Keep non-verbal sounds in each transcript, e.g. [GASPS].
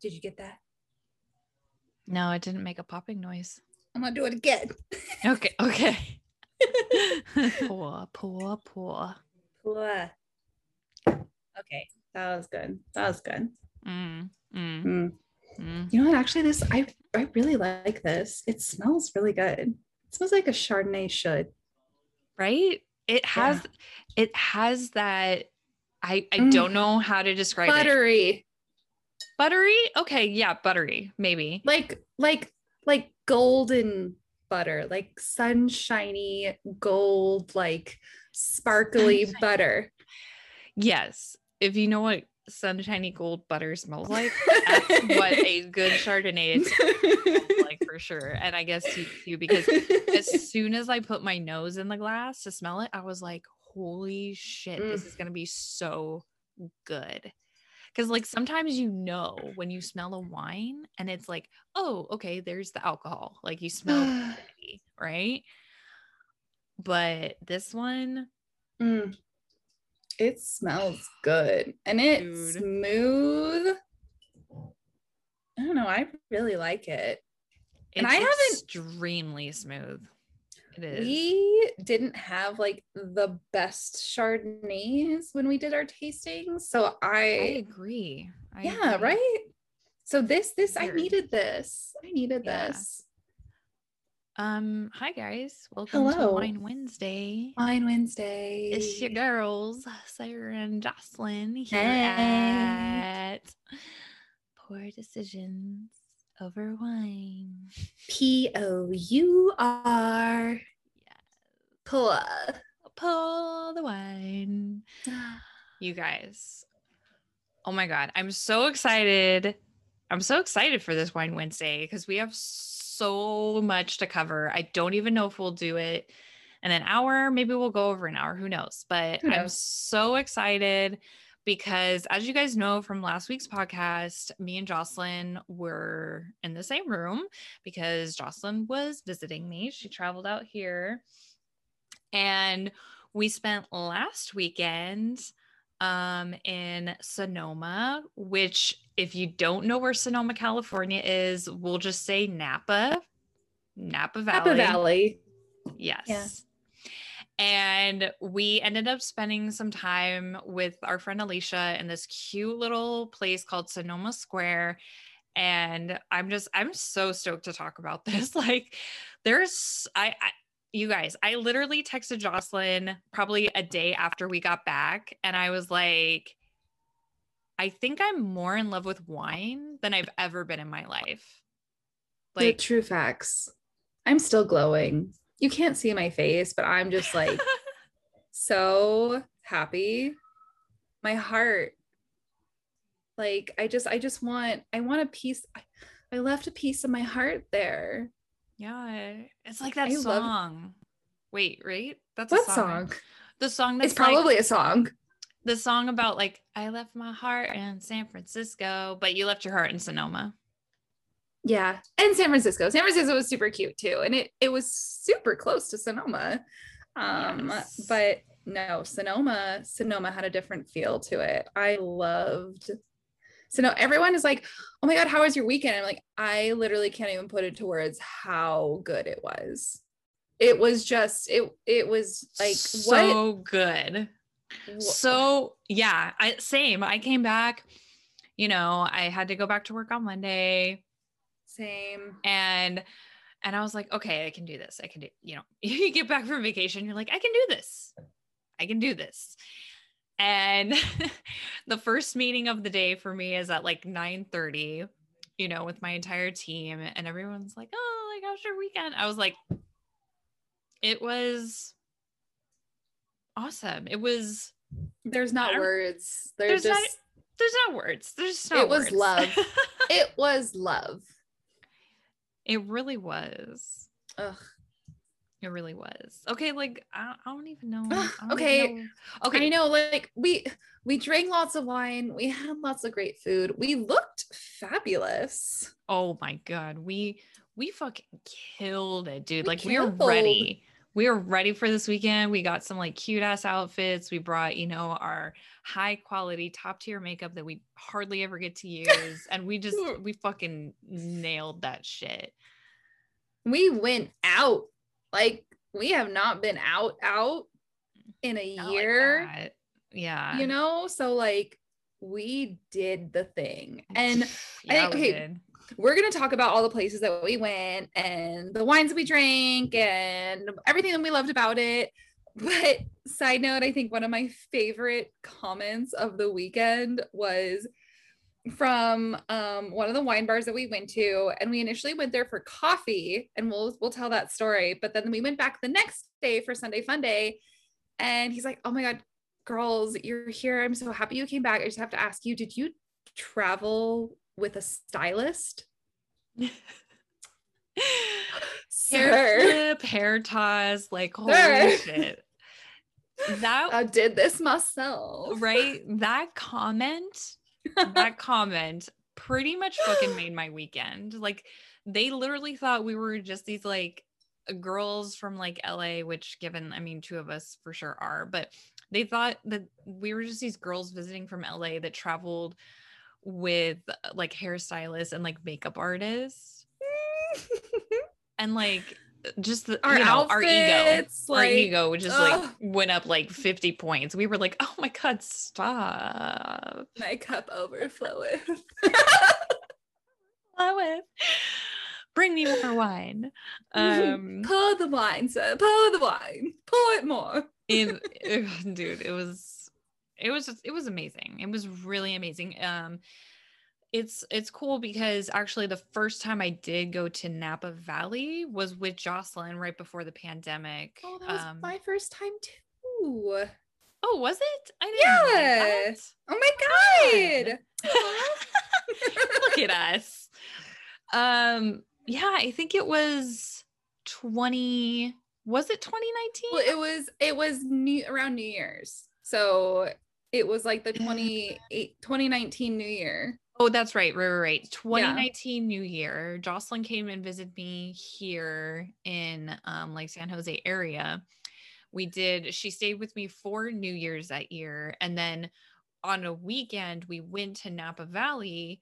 Did you get that? No, it didn't make a popping noise. I'm gonna do it again. Okay, okay. [LAUGHS] poor, poor, poor. Blah. Okay, that was good. That was good. Mm, mm, Mm. mm. You know what? Actually, this I I really like this. It smells really good. It smells like a Chardonnay should. Right? It has it has that I I Mm. don't know how to describe it. Buttery, Buttery? Okay, yeah, buttery, maybe. like like like golden butter, like sunshiny gold, like sparkly Sunshine. butter. Yes. If you know what sunshiny gold butter smells like, that's what a [LAUGHS] good Chardonnay smells [LAUGHS] like for sure. And I guess you, you because as soon as I put my nose in the glass to smell it, I was like, holy shit, this Mm. is gonna be so good. Because like sometimes you know when you smell a wine and it's like, oh, okay, there's the alcohol. Like you smell [SIGHS] right? But this one, Mm. It smells good and it's Dude. smooth. I don't know. I really like it. it's And I haven't- extremely smooth. It is. We didn't have like the best Chardonnays when we did our tastings. So I I, agree. I yeah, agree. right. So this, this, I needed this. I needed Yeah. this. Um, hi guys. Welcome Hello. to Wine Wednesday. Wine Wednesday. It's your girls, Sarah and Jocelyn here Hey. at Poor Decisions Over Wine. P O U R. Yeah. Pull. Pull the wine. [SIGHS] You guys. Oh my god. I'm so excited. I'm so excited for this Wine Wednesday because we have so much to cover. I don't even know if we'll do it in an hour. Maybe we'll go over an hour. Who knows? But Who I'm so excited because, as you guys know from last week's podcast, me and Jocelyn were in the same room because Jocelyn was visiting me. She traveled out here. And we spent last weekend um in Sonoma, which if you don't know where Sonoma, California is, we'll just say Napa. Napa Valley. Napa Valley. Yes. And we ended up spending some time with our friend Alicia in this cute little place called Sonoma Square. And I'm just, I'm so stoked to talk about [LAUGHS] this. Like, there's, I, I you guys, I literally texted Jocelyn probably a day after we got back, and I was like, I think I'm more in love with wine than I've ever been in my life. Like Like, true facts. I'm still glowing. You can't see my face, but I'm just like [LAUGHS] so happy. My heart. Like I just I just want I want a piece I, I left a piece of my heart there. Yeah, it's like that I love- song. Wait, right? That's What a song. song? The song that's It's probably like, a song. the song about like I left my heart in San Francisco, but you left your heart in Sonoma. Yeah. And San Francisco. San Francisco was super cute too. And it it was super close to Sonoma. Um Yes. but no, Sonoma, Sonoma had a different feel to it. I loved so no, everyone is like, oh my God, how was your weekend? I'm like, I literally can't even put into words how good it was. It was just, it it was like what so good. wh- So yeah, I same. I came back, you know, I had to go back to work on Monday same. and and I was like, okay, I can do this. I can do, you know, [LAUGHS] you get back from vacation, you're like, I can do this. I can do this. And [LAUGHS] the first meeting of the day for me is at like 9 30, you know, with my entire team. And everyone's like, oh, like, how's your weekend? I was like, it was awesome. It was, There's not words. There's, There's not- just there's no words. There's just no It was words. love. [LAUGHS] it was love. It really was. Ugh. It really was. Okay, like I, I don't even know. [LAUGHS] Don't even okay. know. Okay. I know, like we we drank lots of wine, we had lots of great food, we looked fabulous. Oh my god, we we fucking killed it, dude. We like we were killed. ready. we were ready for this weekend. We got some like cute ass outfits. We brought, you know, our high quality, top tier makeup that we hardly ever get to use. and we just, [LAUGHS] we fucking nailed that shit. We went out. Like, we have not been out, out in a not year. Like yeah. You know, so like we did the thing. And [LAUGHS] yeah, I, okay, we're going to talk about all the places that we went and the wines that we drank and everything that we loved about it. But side note, I think one of my favorite comments of the weekend was from um, one of the wine bars that we went to and we initially went there for coffee and we'll we'll tell that story but then we went back the next day for Sunday fun day and he's like oh my god girls you're here I'm so happy you came back I just have to ask you did you travel with a stylist. [LAUGHS] [LAUGHS] hair flip, hair ties, like holy Sir. shit. That I did this myself. Right? That comment, [LAUGHS] that comment pretty much fucking made my weekend. Like they literally thought we were just these like girls from like LA, which given, I mean, two of us for sure are, but they thought that we were just these girls visiting from LA that traveled with like hairstylists and like makeup artists. [LAUGHS] and like just the, our you know, outfits, our ego, like, our ego just ugh. like went up like 50 points. We were like, oh my God, stop. My cup overfloweth. [LAUGHS] Floweth. Bring me more wine. Um, [LAUGHS] pour the wine, sir. Pour the wine. Pour it more. in, dude, it was it was just, it was amazing. It was really amazing. Um, it's it's cool because actually the first time I did go to Napa Valley was with Jocelyn right before the pandemic. Oh, that was um, my first time too. Oh, was it? I didn't. Yeah. Oh my god. [LAUGHS] Look at us. Um. Yeah, I think it was twenty. Was it twenty nineteen? Well, it was. It was new around New Year's. So it was like the 20, 2019 New Year. Oh, that's right. Right, right, right. 2019 yeah. New Year. Jocelyn came and visited me here in um, like San Jose area. We did, she stayed with me for New Year's that year. And then on a weekend, we went to Napa Valley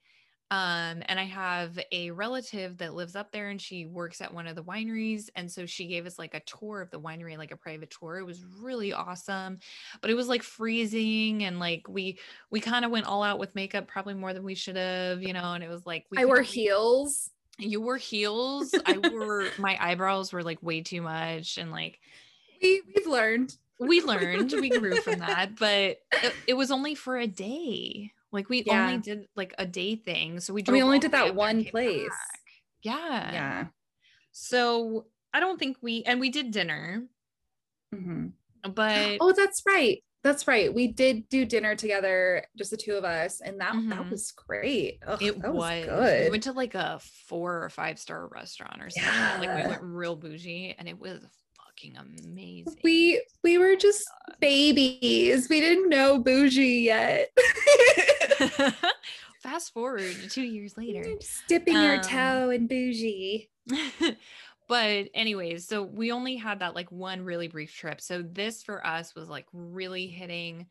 um, and I have a relative that lives up there and she works at one of the wineries. And so she gave us like a tour of the winery, like a private tour. It was really awesome, but it was like freezing and like we we kind of went all out with makeup, probably more than we should have, you know, and it was like I wore heels. You wore heels. I wore my eyebrows were like way too much and like we we've learned. We learned, we grew from that, but it, it was only for a day like we yeah. only did like a day thing. So we we only did that one place. Back. Yeah. Yeah. So I don't think we and we did dinner. Mm-hmm. But [GASPS] oh, that's right. That's right. We did do dinner together, just the two of us, and that mm-hmm. that was great. Ugh, it was, was, good. We went to like a four or five star restaurant or something. Yeah. Like we went real bougie, and it was fucking amazing. We we were just babies. We didn't know bougie yet. [LAUGHS] [LAUGHS] Fast forward two years later. Dipping um, your toe in bougie. [LAUGHS] but anyways, so we only had that like one really brief trip. So this for us was like really hitting.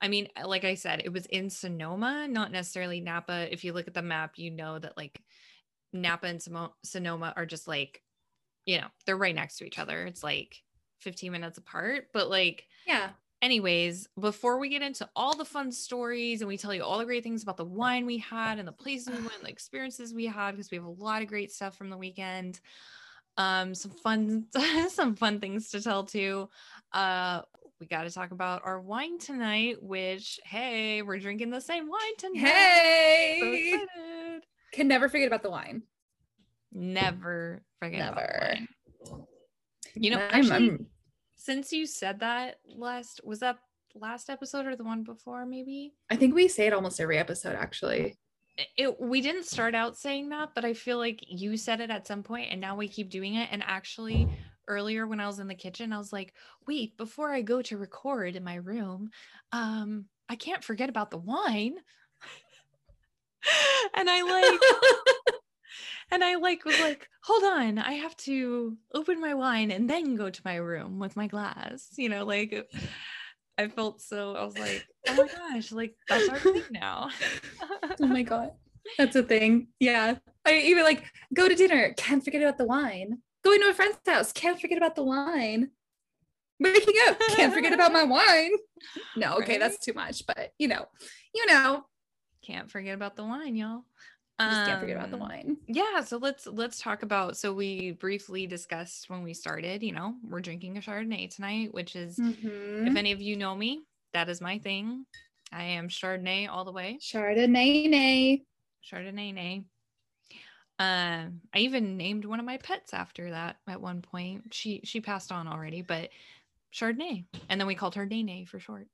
I mean, like I said, it was in Sonoma, not necessarily Napa. If you look at the map, you know that like Napa and Sonoma are just like you know, they're right next to each other. It's like 15 minutes apart, but like, yeah. Anyways, before we get into all the fun stories and we tell you all the great things about the wine we had and the places we went, the experiences we had, because we have a lot of great stuff from the weekend. Um, some fun, [LAUGHS] some fun things to tell too. Uh, we got to talk about our wine tonight, which hey, we're drinking the same wine tonight. Hey, so can never forget about the wine. Never forget. Never. You know, I'm, actually, I'm, since you said that last, was that last episode or the one before? Maybe. I think we say it almost every episode. Actually, it, we didn't start out saying that, but I feel like you said it at some point, and now we keep doing it. And actually, earlier when I was in the kitchen, I was like, "Wait, before I go to record in my room, um, I can't forget about the wine." [LAUGHS] and I like [LAUGHS] and I like was like, hold on, I have to open my wine and then go to my room with my glass. You know, like I felt so, I was like, oh my gosh, like that's our thing now. oh my God. That's a thing. Yeah. I even like go to dinner, can't forget about the wine. Going to a friend's house, can't forget about the wine. Waking up, can't forget about my wine. No, okay, right? that's too much, but you know, you know. Can't forget about the wine, y'all. Just can't forget about the um, wine. Yeah, so let's let's talk about. So we briefly discussed when we started. You know, we're drinking a Chardonnay tonight, which is, mm-hmm. if any of you know me, that is my thing. I am Chardonnay all the way. Chardonnay, nay. Chardonnay, nay. Um, I even named one of my pets after that at one point. She she passed on already, but Chardonnay, and then we called her Nene for short.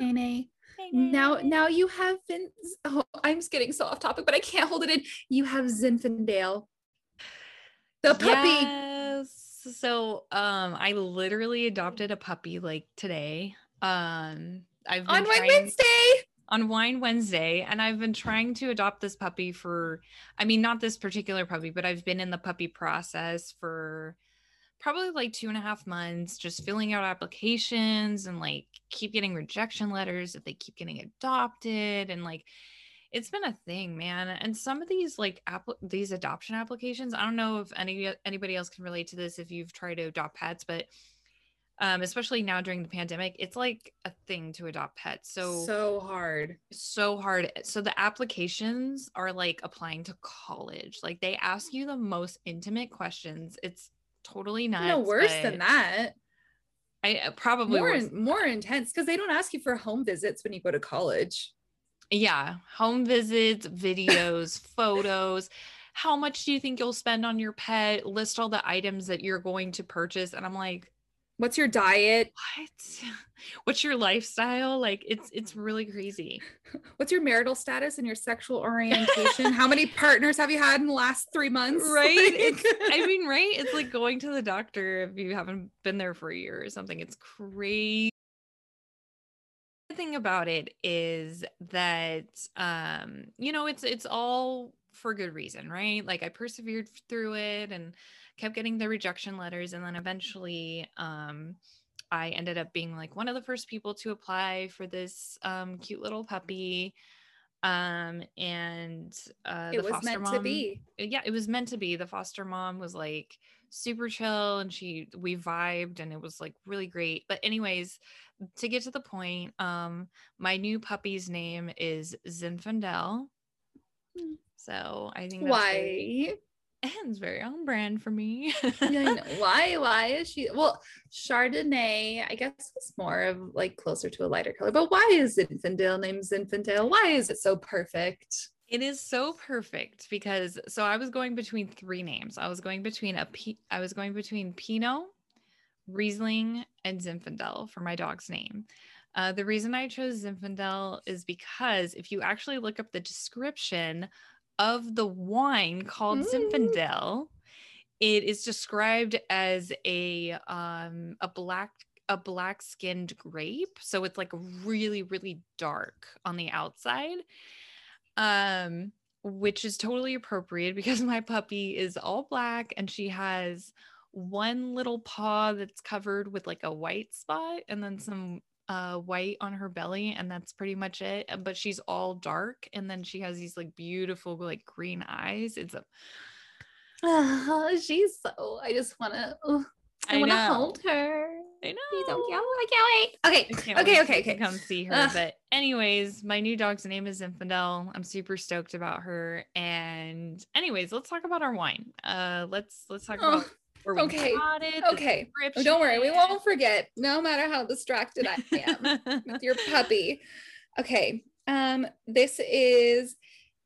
Nene. Now, now you have been. Oh, I'm just getting so off topic, but I can't hold it in. You have Zinfandel, the puppy. Yes. So, um, I literally adopted a puppy like today. Um, I've on Wine Wednesday. On Wine Wednesday, and I've been trying to adopt this puppy for. I mean, not this particular puppy, but I've been in the puppy process for probably like two and a half months just filling out applications and like keep getting rejection letters if they keep getting adopted and like it's been a thing man and some of these like app these adoption applications i don't know if any anybody else can relate to this if you've tried to adopt pets but um, especially now during the pandemic, it's like a thing to adopt pets. So so hard, so hard. So the applications are like applying to college. Like they ask you the most intimate questions. It's totally nuts. No worse than that. I uh, probably more more intense because they don't ask you for home visits when you go to college. Yeah, home visits, videos, [LAUGHS] photos. How much do you think you'll spend on your pet? List all the items that you're going to purchase, and I'm like, What's your diet? What? [LAUGHS] What's your lifestyle? Like it's it's really crazy. [LAUGHS] What's your marital status and your sexual orientation? How many partners have you had in the last 3 months? Right? [LAUGHS] Like- I mean, right? It's like going to the doctor if you haven't been there for a year or something. It's crazy. The thing about it is that um you know, it's it's all for good reason, right? Like I persevered through it and kept getting the rejection letters and then eventually um I ended up being like one of the first people to apply for this um cute little puppy. Um and uh it was meant mom, to be yeah it was meant to be. The foster mom was like super chill and she we vibed and it was like really great. But anyways to get to the point um my new puppy's name is zinfandel. Hmm. so i think why? very, it's very on brand for me. yeah, I [LAUGHS] know. Why? Why is she? Well, Chardonnay, I guess it's more of like closer to a lighter color. But why is Zinfandel named Zinfandel? Why is it so perfect? It is so perfect because so I was going between three names. I was going between a P, I was going between Pinot, Riesling, and Zinfandel for my dog's name. Uh, the reason I chose Zinfandel is because if you actually look up the description of the wine called mm. Zinfandel, it is described as a um a black a black skinned grape so it's like really really dark on the outside um which is totally appropriate because [LAUGHS] my puppy is all black and she has one little paw that's covered with like a white spot and then some uh white on her belly and that's pretty much it but she's all dark and then she has these like beautiful like green eyes it's a oh, [SIGHS] she's so i just want to i, I want to hold her I know. Please don't kill. I can't wait. Okay. Can't okay. Wait okay. Okay. Come see her. Ugh. But anyways, my new dog's name is Zinfandel. I'm super stoked about her. And anyways, let's talk about our wine. Uh, let's let's talk oh. about okay. okay. Oh, don't worry. We won't forget, no matter how distracted I am with your [LAUGHS] puppy. Okay. Um, this is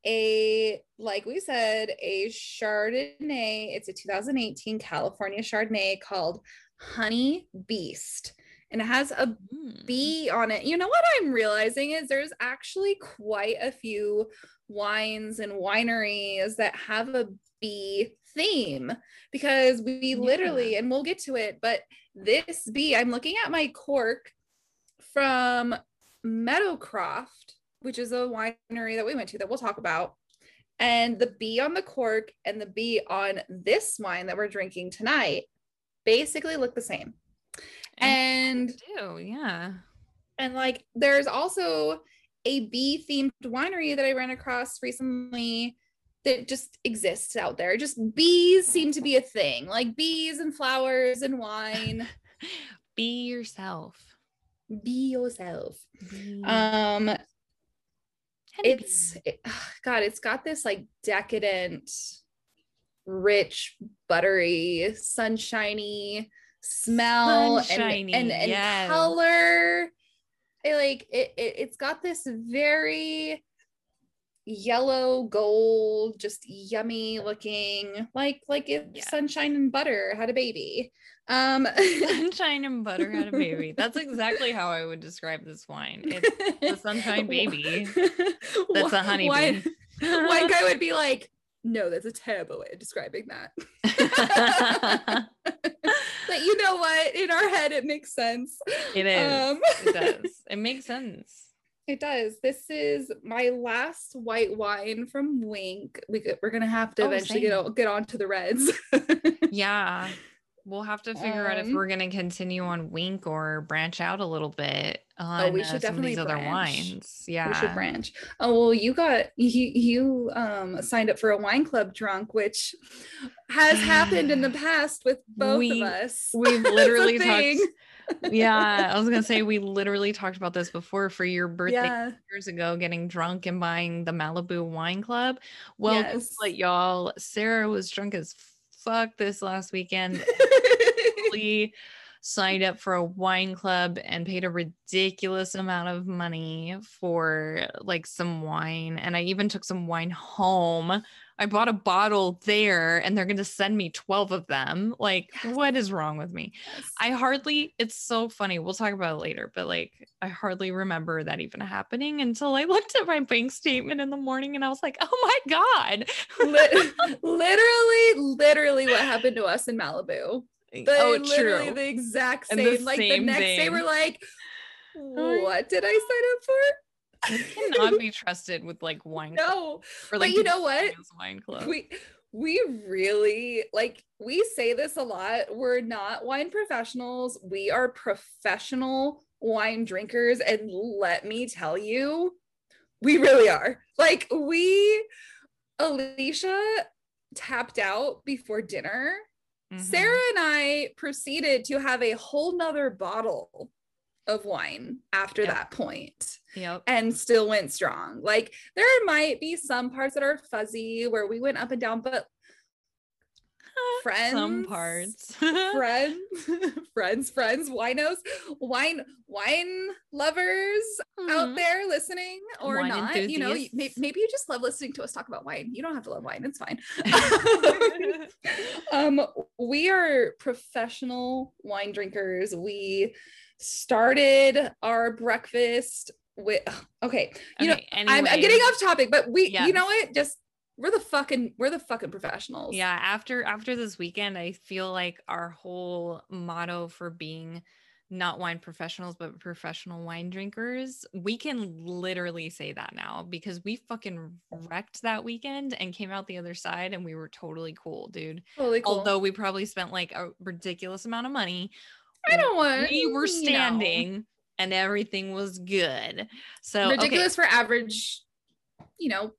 a, like we said, a Chardonnay. It's a 2018 California Chardonnay called Honey Beast. And it has a mm. bee on it. You know what I'm realizing is there's actually quite a few wines and wineries that have a bee theme because we yeah. literally, and we'll get to it, but this bee, I'm looking at my cork from Meadowcroft, which is a winery that we went to that we'll talk about. And the bee on the cork and the bee on this wine that we're drinking tonight basically look the same. And do yeah. and like there's also a bee themed winery that I ran across recently that just exists out there. Just bees seem to be a thing, like bees and flowers and wine. [LAUGHS] Be yourself. be yourself. Be Um it's it- god it's got this like decadent rich buttery sunshiny smell and- and and, yes. color I like it, it it's got this very yellow gold just yummy looking like like if Yeah. sunshine and butter had a baby um [LAUGHS] [LAUGHS] sunshine and butter had a baby. That's exactly how I would describe this wine. It's the sunshine [LAUGHS] baby. That's a honeybee. One, one guy would be like, no, that's a terrible way of describing that. but you know what? In our head, it makes sense. it is. Um, it does. It makes sense. It does. This is my last white wine from Winc. We, we're gonna have to Oh, eventually get same. on, get on to the reds. [LAUGHS] Yeah. We'll have to figure out if Um, we're going to continue on Winc or branch out a little bit on we uh, should some of these definitely other branch. wines. Yeah. We should branch. Oh well, you got you you um signed up for a wine club drunk, which has happened in the [SIGHS] past with both We- of us. We've [LAUGHS] literally talked. Yeah. I was going to say, we literally talked about this before for your birthday Yeah. years ago, getting drunk and buying the Malibu Wine Club. Well, Yes. what, y'all, Sarah was drunk as fuck this last weekend. [LAUGHS] We signed up for a wine club and paid a ridiculous amount of money for like some wine. And I even took some wine home. I bought a bottle there and they're going to send me 12 of them. Like, Yes. what is wrong with me? Yes. I hardly, it's so funny. We'll talk about it later, but like, I hardly remember that even happening until I [LAUGHS] looked at my bank statement in the morning and I was like, oh my God. [LAUGHS] Literally, literally what happened to us in Malibu. Eh, the, oh, literally true. the exact same. the like the same next day, we're like, what did I sign up for? [LAUGHS] Cannot be trusted with like wine no, or but you know what? Wine club. we we really like we say this a lot. We're not wine professionals. We are professional wine drinkers, and let me tell you, we really are. Like we, Alicia tapped out before dinner. Mhm. Sarah and I proceeded to have a whole nother bottle of wine after Yep. that point Yep. and still went strong. Like there might be some parts that are fuzzy where we went up and down, but friends, Some parts. [LAUGHS] friends, [LAUGHS] friends, friends, winos, wine, wine lovers out Mhm. there listening or Wine not. You know, you- maybe you just love listening to us talk about wine. You don't have to love wine. It's fine. [LAUGHS] um, we are professional wine drinkers. We started our breakfast with [SIGHS] okay. You know, Okay, I'm, I'm getting off topic, but we, Yeah. you know what? Just we're the fucking we're the fucking professionals. Yeah, after after this weekend, I feel like our whole motto for being not wine professionals but professional wine drinkers, we can literally say that now because we fucking wrecked that weekend and came out the other side and we were totally cool, dude. Totally cool. Although we probably spent like a ridiculous amount of money, I don't want we were you know, standing and everything was good. So okay, ridiculous for average. You know,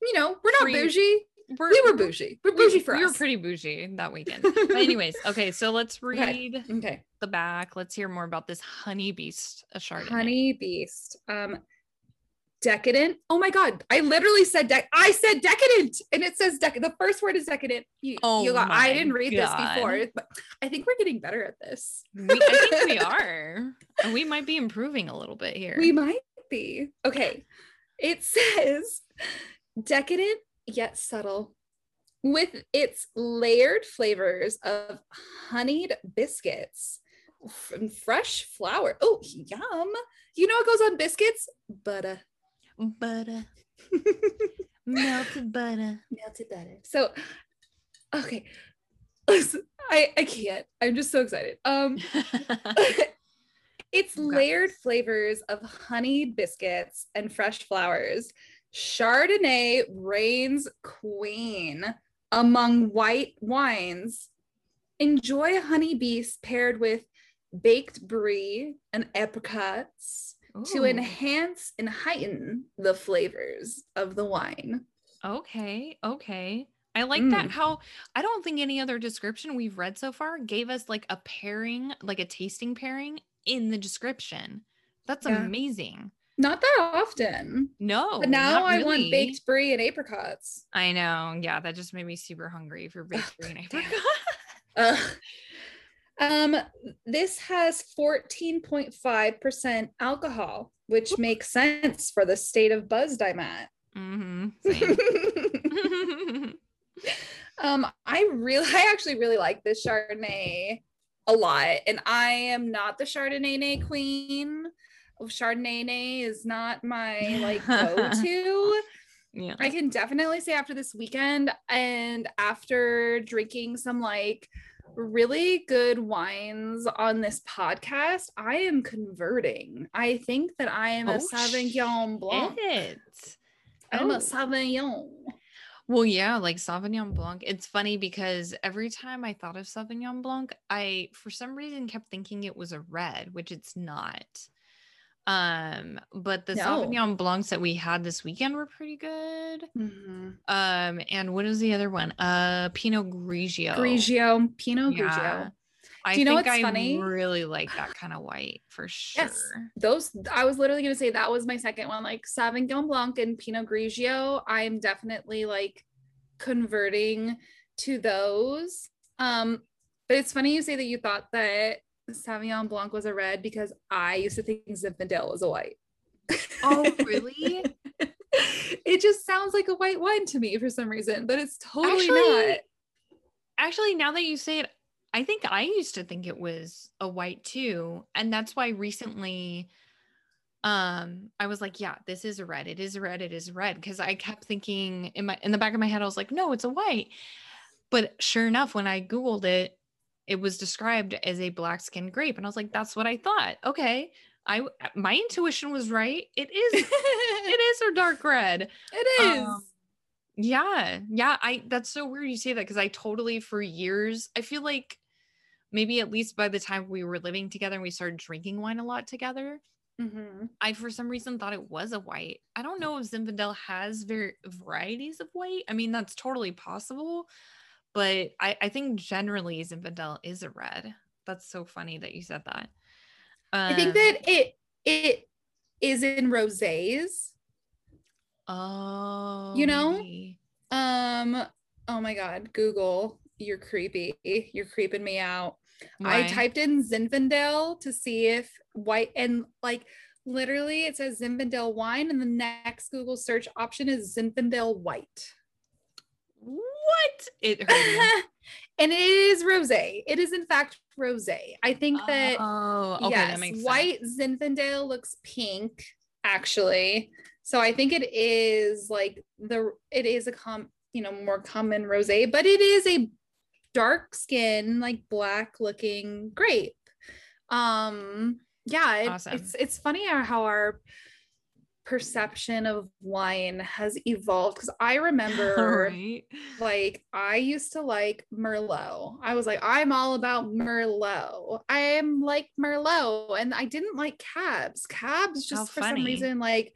you know, we're not Free- bougie. we're, We were bougie. We're we- bougie for we us. were pretty bougie that weekend. [LAUGHS] But anyways, okay, so let's Okay. read okay. the back. Let's hear more about this honey beast, a Chardonnay. Honey Beast. Um, decadent. Oh my god! I literally said dec. I said decadent, and it says dec. The first word is decadent. You, Oh you got. I didn't read God. this before, but I think we're getting better at this. We, I think we [LAUGHS] are. And we might be improving a little bit here. We might be. Okay. It says decadent yet subtle with its layered flavors of honeyed biscuits and fresh flour. Oh, yum. You know what goes on biscuits? Butter. Butter, [LAUGHS] melted butter. Melted butter. So, okay. Listen, I, I can't. I'm just so excited. Um, [LAUGHS] it's layered flavors of honeyed biscuits and fresh flowers Chardonnay reigns queen among white wines. Enjoy honeybees paired with baked brie and apricots to enhance and heighten the flavors of the wine. Okay. Okay. I like Mm. that. How I don't think any other description we've read so far gave us like a pairing, like a tasting pairing in the description. That's Yeah. amazing. Not that often. No. but now I really. want baked brie and apricots. I know. Yeah, that just made me super hungry for baked brie and [LAUGHS] Damn. apricot. [LAUGHS] Um, this has 14.5% alcohol, which makes sense for the state of buzzed I'm at. mm-hmm. [LAUGHS] [LAUGHS] [LAUGHS] Um, I really, I actually really like this Chardonnay a lot, and I am not the Chardonnay queen. Chardonnay is not my like go-to. yeah. I can definitely say after this weekend and after drinking some like really good wines on this podcast, I am converting. I think that I am a Oh, Sauvignon Blanc. I'm Oh. a Sauvignon. Well, yeah, like Sauvignon Blanc. It's funny because every time I thought of Sauvignon Blanc, I for some reason kept thinking it was a red, which it's not. Um, but the No. Sauvignon Blancs that we had this weekend were pretty good. Mhm. Um, and what is the other one? Uh, Pinot Grigio. Grigio, Pinot Yeah. Grigio. I Do you know think what's I funny? really like [SIGHS] that kind of white for sure. Yes. Those I was literally gonna say that was my second one, like Sauvignon Blanc and Pinot Grigio. I'm definitely like converting to those. Um, but it's funny you say that you thought that Sauvignon Blanc was a red because I used to think Zinfandel was a white. Oh, [LAUGHS] really? it just sounds like a white wine to me for some reason, but it's totally Actually, not. Actually, now that you say it, I think I used to think it was a white too. And that's why recently um I was like, yeah, this is a red. It is a red. It is a red. Cause I kept thinking in my in the back of my head, I was like, no, it's a white. But sure enough, when I Googled it, it was described as a black skinned grape. And I was like, that's what I thought. Okay. I my intuition was right. It is it [LAUGHS] is a dark red. it is. Um, yeah, yeah. I that's so weird you say that because I totally for years I feel like maybe at least by the time we were living together and we started drinking wine a lot together, Mhm. I for some reason thought it was a white. I don't know if Zinfandel has very varieties of white. I mean that's totally possible, but I I think generally Zinfandel is a red. That's so funny that you said that. I think Um, that it it is in rosés. oh you know, maybe. Um, oh my god, Google, you're creepy. You're creeping me out. I typed in Zinfandel to see if white and like literally it says Zinfandel wine, and the next Google search option is Zinfandel white. What it hurt [LAUGHS] and it is rosé. It is in fact rosé. I think that oh, okay, yes, that makes sense. white Zinfandel looks pink actually. So I think it is like the it is a com you know more common rosé, but it is a dark skin like black looking grape. Um yeah, it- Awesome. it's it's funny how our perception of wine has evolved because I [LAUGHS] remember right? like I used to like Merlot. I was like, I'm all about Merlot. I am like Merlot. And I didn't like cabs. Cabs How just for funny. some reason like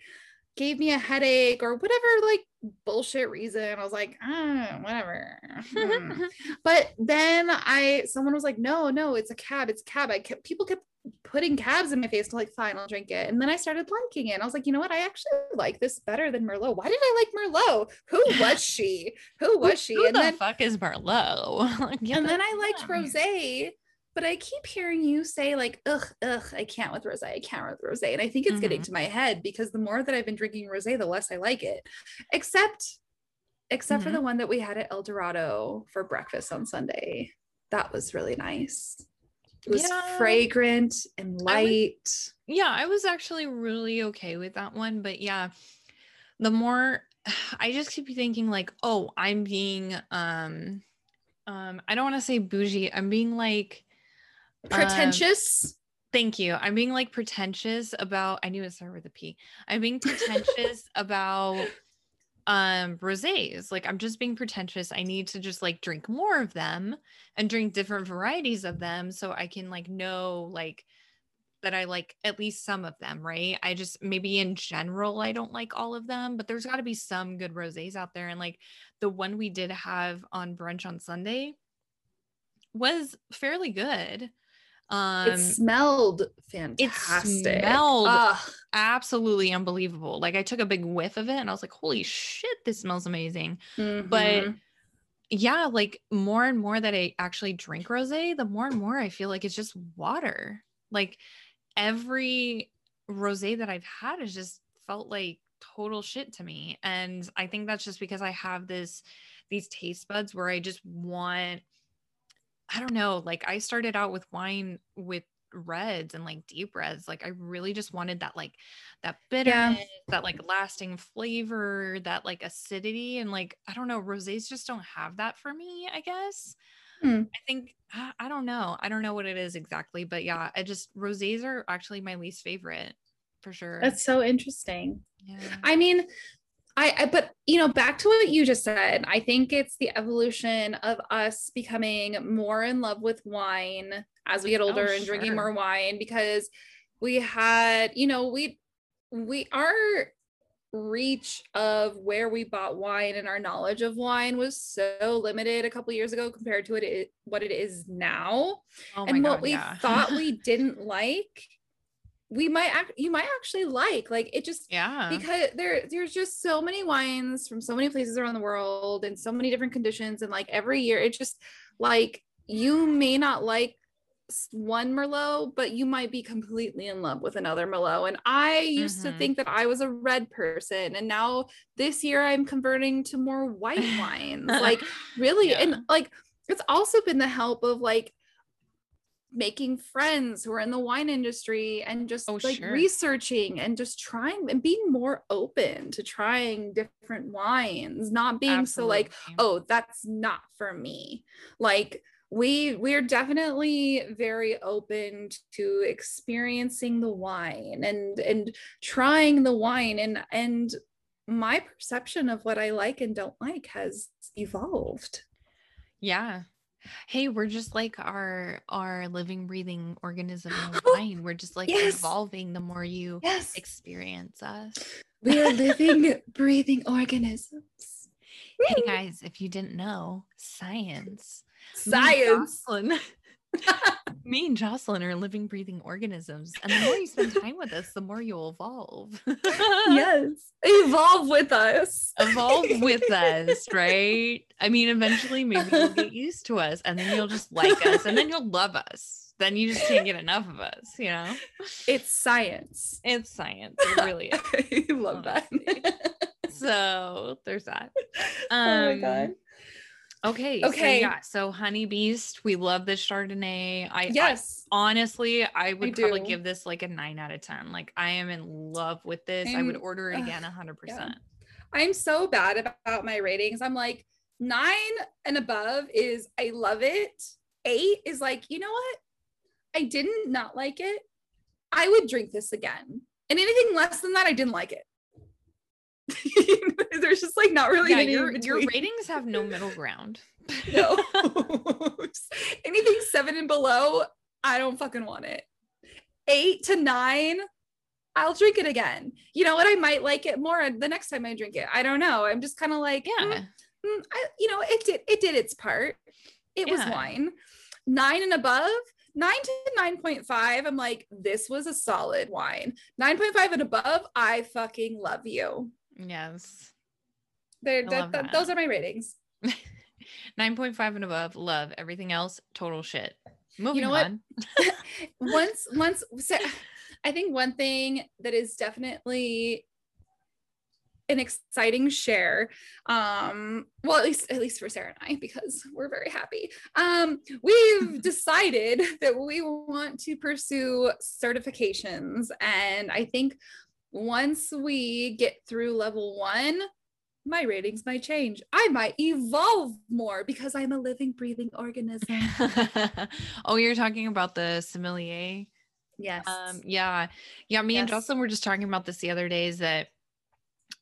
gave me a headache or whatever like bullshit reason. I was like, ah, whatever. Hmm. [LAUGHS] but then I someone was like, no, no, it's a cab, it's a cab. I kept people kept putting cabs in my face to like fine, I'll drink it. And then I started liking it. And I was like, you know what? I actually like this better than Merlot. Why did I like Merlot? Who [LAUGHS] was she? Who was she? Who and the then fuck is Merlot? [LAUGHS] Like, and the then I liked fuck out of here. rosé, but I keep hearing you say like, ugh, ugh, I can't with rosé. I can't with rosé. And I think it's getting Mhm. to my head because the more that I've been drinking rosé, the less I like it. Except except for Mhm. the one that we had at El Dorado for breakfast on Sunday. That was really nice. It was Yeah. fragrant and light. Yeah, I was actually really okay with that one. But yeah, the more [SIGHS] I just keep thinking like, oh, I'm being um um I don't want to say bougie. I'm being like um, Pretentious. Thank you. I'm being like pretentious about I knew it started with a P. I'm being pretentious [LAUGHS] about um rosés. Like I'm just being pretentious. I need to just like drink more of them and drink different varieties of them so I can like know like that I like at least some of them, right? I just maybe in general I don't like all of them, but there's got to be some good rosés out there and like the one we did have on brunch on Sunday was fairly good. Um, it smelled fantastic. It smelled Ugh. absolutely unbelievable. Like I took a big whiff of it and I was like, holy shit, this smells amazing. Mm-hmm. But yeah, like more and more that I actually drink rosé, the more and more I feel like it's just water. Like every rosé that I've had has just felt like total shit to me. And I think that's just because I have this these taste buds where I just want I don't know, like I started out with wine with reds and like deep reds. Like I really just wanted that like that bitterness, yeah. that like lasting flavor, that like acidity. And like, I don't know, rosés just don't have that for me, I guess. Hmm. I think I don't know. I don't know what it is exactly, but yeah, I just rosés are actually my least favorite for sure. That's so interesting. Yeah. I mean, I, I, but you know back to what you just said i think it's the evolution of us becoming more in love with wine as we get oh, older oh, and sure. drinking more wine because we had you know we we our reach of where we bought wine and our knowledge of wine was so limited a couple years ago compared to it what it is now oh and God, what we yeah. thought [LAUGHS] we didn't like we might act you might actually like like it just yeah because there there's just so many wines from so many places around the world and so many different conditions and like every year it just like you may not like one merlot but you might be completely in love with another merlot and i used mm-hmm. to think that i was a red person and now this year i'm converting to more white [LAUGHS] wines like really yeah. and like it's also been the help of like making friends who are in the wine industry and just oh, like sure. researching and just trying and being more open to trying different wines not being Absolutely. so like oh that's not for me like we we're definitely very open to experiencing the wine and and trying the wine and and my perception of what i like and don't like has evolved yeah hey we're just like our our living breathing organism wine [GASPS] we're just like yes. evolving the more you yes. experience us. We are [LAUGHS] living breathing organisms. Hey guys if you didn't know science science [LAUGHS] [LAUGHS] me and Jocelyn are living, breathing organisms. And the more you spend time with us, the more you'll evolve. [LAUGHS] yes. Evolve with us. Evolve with [LAUGHS] us, right? I mean, eventually maybe you'll get used to us and then you'll just like us and then you'll love us. Then you just can't get enough of us, you know? It's science. It's science. It really is. I love honestly. that. so there's that. Um, oh my um, God. Okay. Okay. So yeah. So Honey Beast, we love this Chardonnay. I yes. I, honestly, I would I probably give this like a nine out of ten. Like I am in love with this. I'm, I would order it again hundred uh, percent. I'm so bad about my ratings. I'm like nine and above is I love it. Eight is like, you know what? I didn't not like it. I would drink this again. And anything less than that, I didn't like it. [LAUGHS] There's just like not really yeah, your, your [LAUGHS] ratings have no middle ground. no. [LAUGHS] Anything seven and below, I don't fucking want it. Eight to nine, I'll drink it again. You know what? I might like it more the next time I drink it. I don't know. I'm just kind of like, yeah, mm, mm, I, you know, it did it did its part. It yeah. was wine. Nine and above, nine to 9.5, I'm like, this was a solid wine. 9.5 and above, I fucking love you. Yes. They're, that, that. those are my ratings. [LAUGHS] 9.5 and above, love. Everything else, total shit. Moving you know on. [LAUGHS] once, once, so I think one thing that is definitely an exciting share um well at least at least for sarah and i because we're very happy um we've [LAUGHS] decided that we want to pursue certifications and i think once we get through level one, my ratings might change. I might evolve more because I'm a living, breathing organism. [LAUGHS] oh, you're talking about the sommelier? Yes. Um, yeah. Yeah. Me yes. and Jocelyn were just talking about this the other days that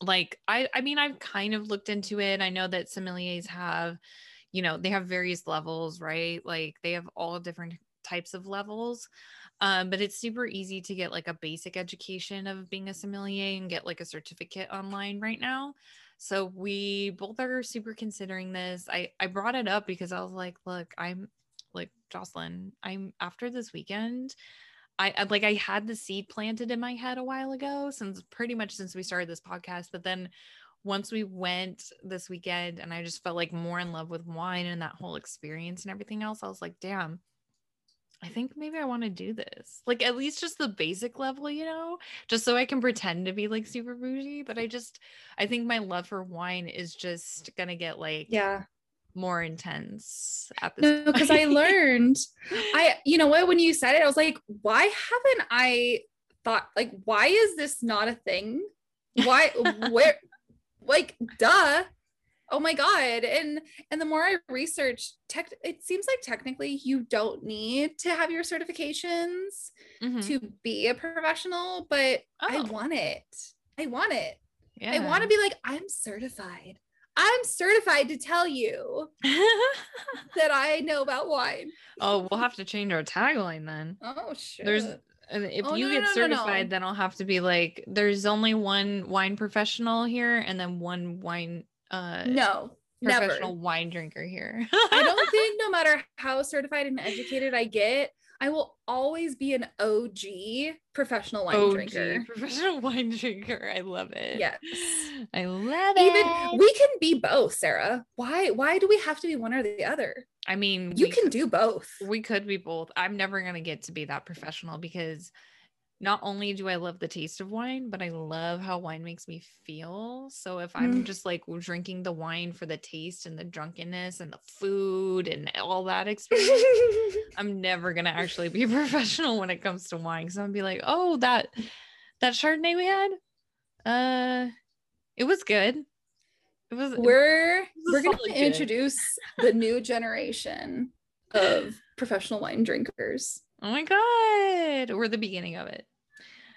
like I I mean I've kind of looked into it. I know that sommeliers have, you know, they have various levels, right? Like they have all different types of levels. Um, but it's super easy to get like a basic education of being a sommelier and get like a certificate online right now. So we both are super considering this. I I brought it up because I was like, look, I'm like Jocelyn, I'm after this weekend. I, I like I had the seed planted in my head a while ago since pretty much since we started this podcast, but then once we went this weekend and I just felt like more in love with wine and that whole experience and everything else, I was like, damn, I think maybe I want to do this. Like at least just the basic level, you know, just so I can pretend to be like super bougie. But I just I think my love for wine is just gonna get like Yeah. more intense at this No, because I [LAUGHS] learned I you know what when you said it, I was like, why haven't I thought like why is this not a thing? Why where like duh. Oh my god. And and the more I research tech it seems like technically you don't need to have your certifications Mhm. to be a professional, but I Oh. want it. I want it. yeah. I want to be like, I'm certified. I'm certified to tell you [LAUGHS] that I know about wine. oh, we'll have to change our tagline then. Oh shit. There's if Oh, you no, get no, no, certified, then I'll have to be like, there's only one wine professional here, and then one wine uh no, never. professional wine drinker here. [LAUGHS] I don't think no matter how certified and educated I get, I will always be an OG professional wine OG, drinker. professional [LAUGHS] wine drinker. I love it. Yes. I love Even it. we can be both, Sarah. Why why do we have to be one or the other? I mean, You can could- do both. we could be both. I'm never gonna get to be that professional because not only do I love the taste of wine, but I love how wine makes me feel. So if I'm Mm. just like drinking the wine for the taste and the drunkenness and the food and all that experience, [LAUGHS] I'm never gonna actually be [LAUGHS] professional when it comes to wine. Cause I'm gonna be like, oh, that that Chardonnay we had, uh, it was good. It was we're a we're gonna introduce the new generation of professional wine drinkers. oh my god, we're the beginning of it.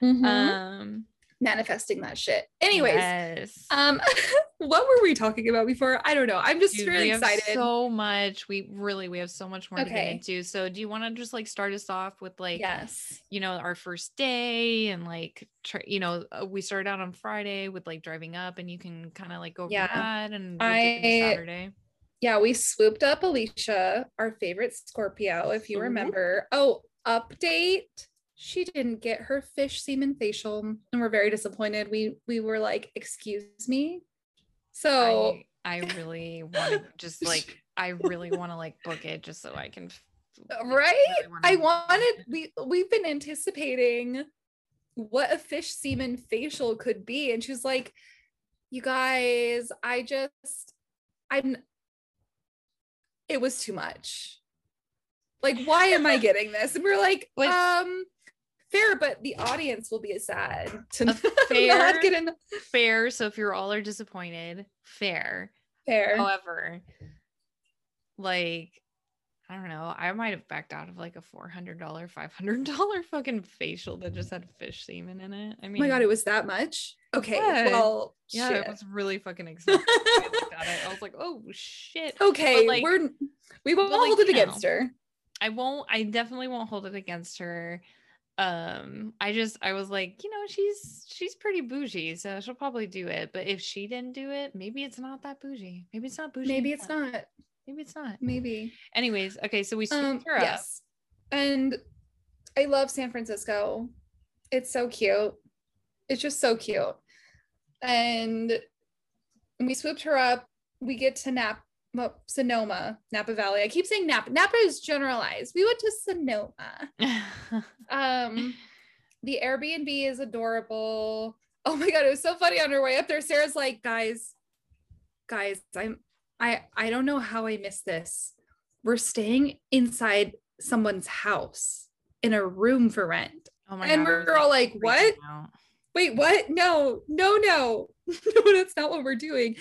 Mhm. Um, Manifesting that shit. Anyways, yes. um, [LAUGHS] what were we talking about before? I don't know. I'm just Dude, really we have excited. so much. We really we have so much more to get into. So do you want to just like start us off with like yes. you know our first day and like tr- you know uh, we started out on Friday with like driving up and you can kind of like go over Yeah. that and we'll I- Saturday. Yeah, we swooped up Alicia, our favorite Scorpio, if you remember. Oh, update. She didn't get her fish semen facial, and we're very disappointed. We we were like, excuse me. So I, I really want to [LAUGHS] just like I really want to like book it just so I can right really wanna i wanted we we've been anticipating what a fish semen facial could be and she's like you guys i just i'm it was too much like why am i getting this and we're like um fair but the audience will be sad to A [LAUGHS] not fair- get in fair. So if you're all are disappointed, fair. fair However, like I don't know, I might have backed out of like a four hundred dollar, five hundred dollar fucking facial that just had fish semen in it. I oh mean, my god it was that much okay Yeah. well yeah, shit. it was really fucking expensive. I looked at it, I was like, oh shit. okay like- we're we won't but, like, hold it know. against her I won't. I definitely won't hold it against her. Um, I just I was like, you know, she's she's pretty bougie, so she'll probably do it. But if she didn't do it, maybe it's not that bougie. Maybe it's not bougie. maybe it's not Maybe it's not. maybe Anyways, okay, so we swooped um her up. yes and i love san francisco it's so cute it's just so cute and we swooped her up we get to nap well, sonoma napa valley. I keep saying napa. Napa is generalized. We went to sonoma. [LAUGHS] Um the airbnb is adorable. Oh my god it was so funny on her way up there. Sarah's like guys guys i'm i i don't know how i missed this. We're staying inside someone's house in a room for rent. Oh my and god. Was, we're all like what? out. wait what? No no no. [LAUGHS] No that's not what we're doing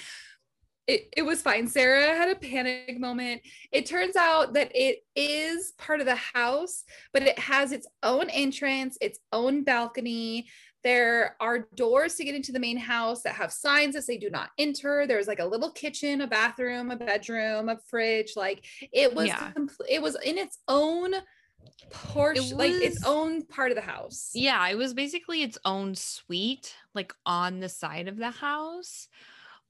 it, it was fine sarah had a panic moment it turns out that it is part of the house but it has its own entrance its own balcony There are doors to get into the main house that have signs that say do not enter. There's like a little kitchen, a bathroom, a bedroom, a fridge. Like it was, Yeah. compl- it was in its own portion, like its own part of the house. Yeah, it was basically its own suite, like on the side of the house.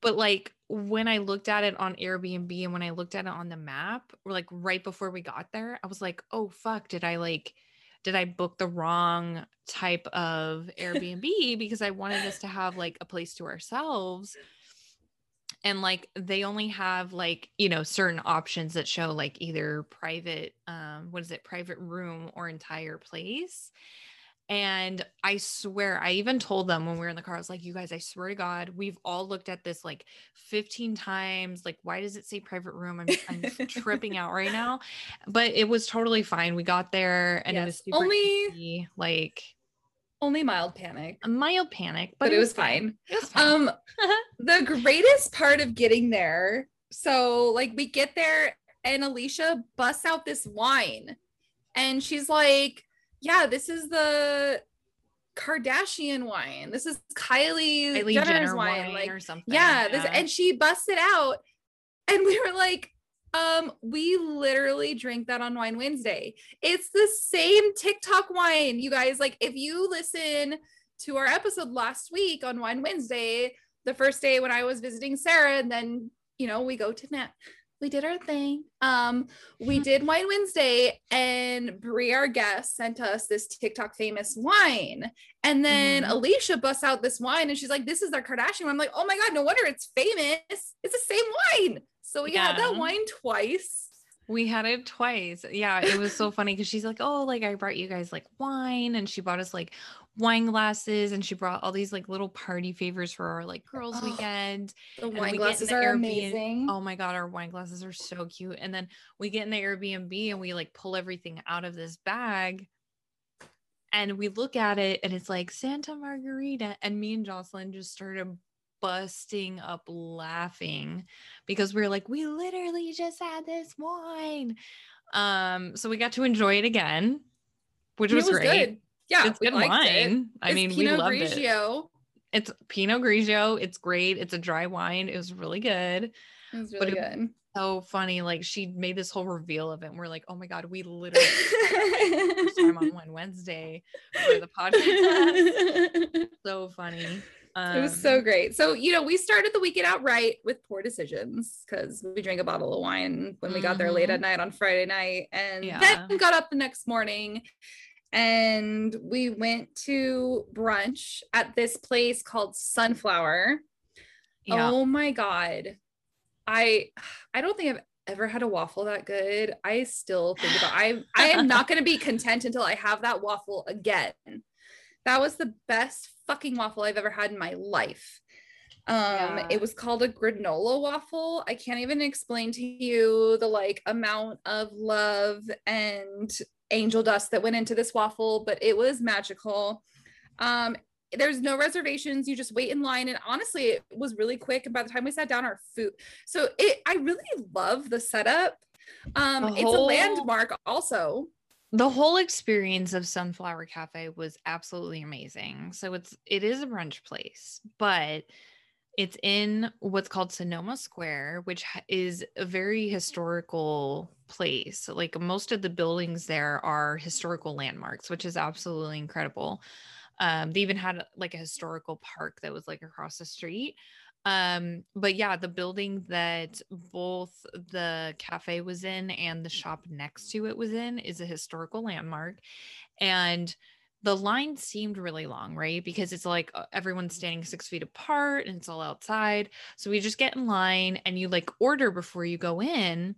But like when I looked at it on Airbnb and when I looked at it on the map, or like right before we got there, I was like, oh fuck, did I like did I book the wrong type of [LAUGHS] Airbnb because I wanted us to have like a place to ourselves? And like they only have like, you know, certain options that show like either private, um, what is it, private room or entire place. And I swear, I even told them when we were in the car, I was like, you guys, I swear to God, we've all looked at this like 15 times. Like, why does it say private room? I'm, I'm tripping [LAUGHS] out right now. But it was totally fine. We got there and it was super Only- easy, like Only mild panic, a mild panic, but, it was good. fine. It was fine. Um, [LAUGHS] the greatest part of getting there. So, like, we get there and Alicia busts out this wine, and she's like, "Yeah, this is the Kardashian wine. This is Kylie, Kylie Jenner's Jenner wine. wine Like, or something. yeah, this." And she busted out, and we were like. Um, we literally drink that on Wine Wednesday. It's the same TikTok wine, you guys. Like, if you listen to our episode last week on Wine Wednesday, the first day when I was visiting Sarah, and then you know we go to Nat. We did our thing. Um, we did Wine Wednesday, and Brie, our guest, sent us this TikTok famous wine. And then Mhm. Alicia busts out this wine, and she's like, "This is their Kardashian." wine." I'm like, "Oh my god, no wonder it's famous. It's the same wine." So we had that wine twice. We had it twice. Yeah, it was so funny because she's like, "Oh, like I brought you guys like wine," and she bought us like wine glasses, and she brought all these like little party favors for our like girls' Oh, weekend. The wine in glasses the are Airbnb amazing. Oh my god, our wine glasses are so cute. And then we get in the Airbnb and we like pull everything out of this bag. And we look at it and it's like Santa Margherita. And me and Jocelyn just started busting up laughing because we are like, we literally just had this wine. Um, so we got to enjoy it again, which was, was great. good. Yeah, it's good wine. it. I mean, we Pinot loved it. Grigio. It's Pinot Grigio. It's great. It's a dry wine. It was really good It was really it- good. so funny. Like she made this whole reveal of it, and we're like, oh my god, we literally [LAUGHS] first time on Wine Wednesday for the podcast. [LAUGHS] so funny. it was so Um, great. So, you know, we started the weekend out right with poor decisions because we drank a bottle of wine when we got there late at night on Friday night and Yeah. then got up the next morning and we went to brunch at this place called Sunflower. Yeah. Oh my god. I I don't think I've ever had a waffle that good. I still think about I I am not going to be content until I have that waffle again. That was the best fucking waffle I've ever had in my life. Um Yeah. it was called a granola waffle. I can't even explain to you the like amount of love and angel dust that went into this waffle, but it was magical. Um there's no reservations. You just wait in line. And honestly it was really quick. And by the time we sat down our food so it i really love the setup. Um The it's a landmark also. The whole experience of Sunflower Cafe was absolutely amazing. So it's it is a brunch place, but it's in what's called Sonoma Square, which is a very historical place. Like most of the buildings there are historical landmarks, which is absolutely incredible. Um, they even had like a historical park that was like across the street. Um, but yeah, the building that both the cafe was in and the shop next to it was in is a historical landmark. And the line seemed really long, right? Because it's like uh, everyone's standing six feet apart and it's all outside. So we just get in line and you like order before you go in.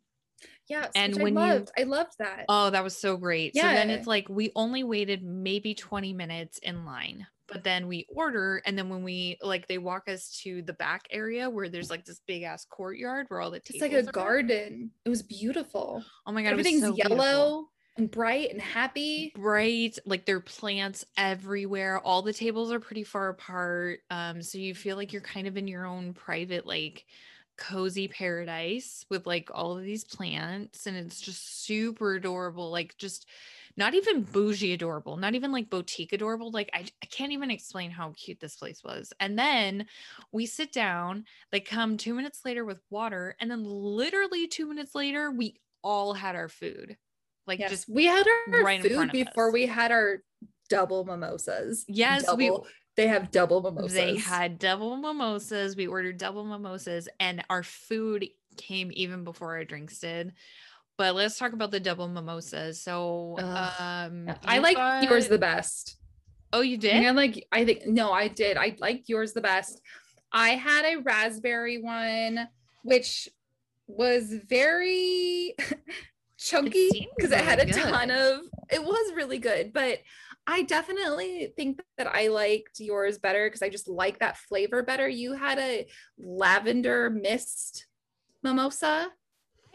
Yes And when you- i loved i loved that Oh, that was so great. Yeah. So then it's like we only waited maybe 20 minutes in line, but then we order. And then when we like, they walk us to the back area where there's like this big ass courtyard where all the it's like a garden it was beautiful Oh my God. it was everything's so beautiful. yellow and bright and happy bright like there are plants everywhere all the tables are pretty far apart um so you feel like you're kind of in your own private like cozy paradise with like all of these plants and it's just super adorable like just not even bougie adorable, not even like boutique adorable. Like I, I can't even explain how cute this place was. And then we sit down, they come two minutes later with water, and then literally two minutes later, we all had our food. Like yes, just we had our right food before us. we had our double mimosas. Yes, we- double, they have double mimosas. They had double mimosas. We ordered double mimosas, and our food came even before our drinks did. But let's talk about the double mimosas. So, Ugh. um, I like yours the best. Oh, you did? I like I think no, I did. I liked yours the best. I had a raspberry one, which was very [LAUGHS] chunky because it had a really ton of it was really good, but I definitely think that I liked yours better because I just like that flavor better. You had a lavender mist mimosa.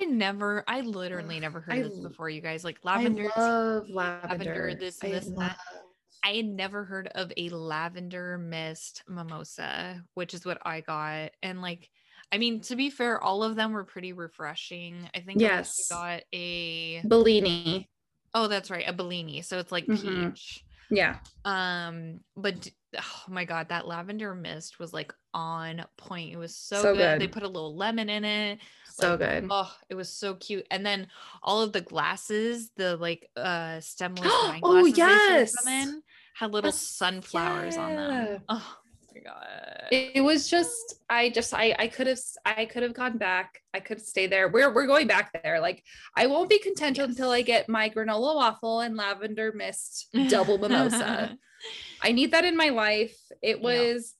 I never, I literally never heard I of this before, you guys. Like lavender. I love lavender. this, I this, and that. I had never heard of a lavender mist mimosa, which is what I got. And like, I mean, to be fair, all of them were pretty refreshing. I think I Yes. got a Bellini. Oh, that's right, a Bellini. So it's like Mhm. peach. Yeah. Um, but oh my god, that lavender mist was like on point. It was so, So good. They put a little lemon in it. So Like, good. Oh, it was so cute. And then all of the glasses, the like uh stemless [GASPS] wine Oh, glasses them yes. had little Yes, sunflowers on them. Oh my god. it, it was just i just i i could have i could have gone back. I could stay there. We're we're going back there. Like i won't be content until i get my granola waffle and lavender mist double mimosa. [LAUGHS] I need that in my life. It Yeah. was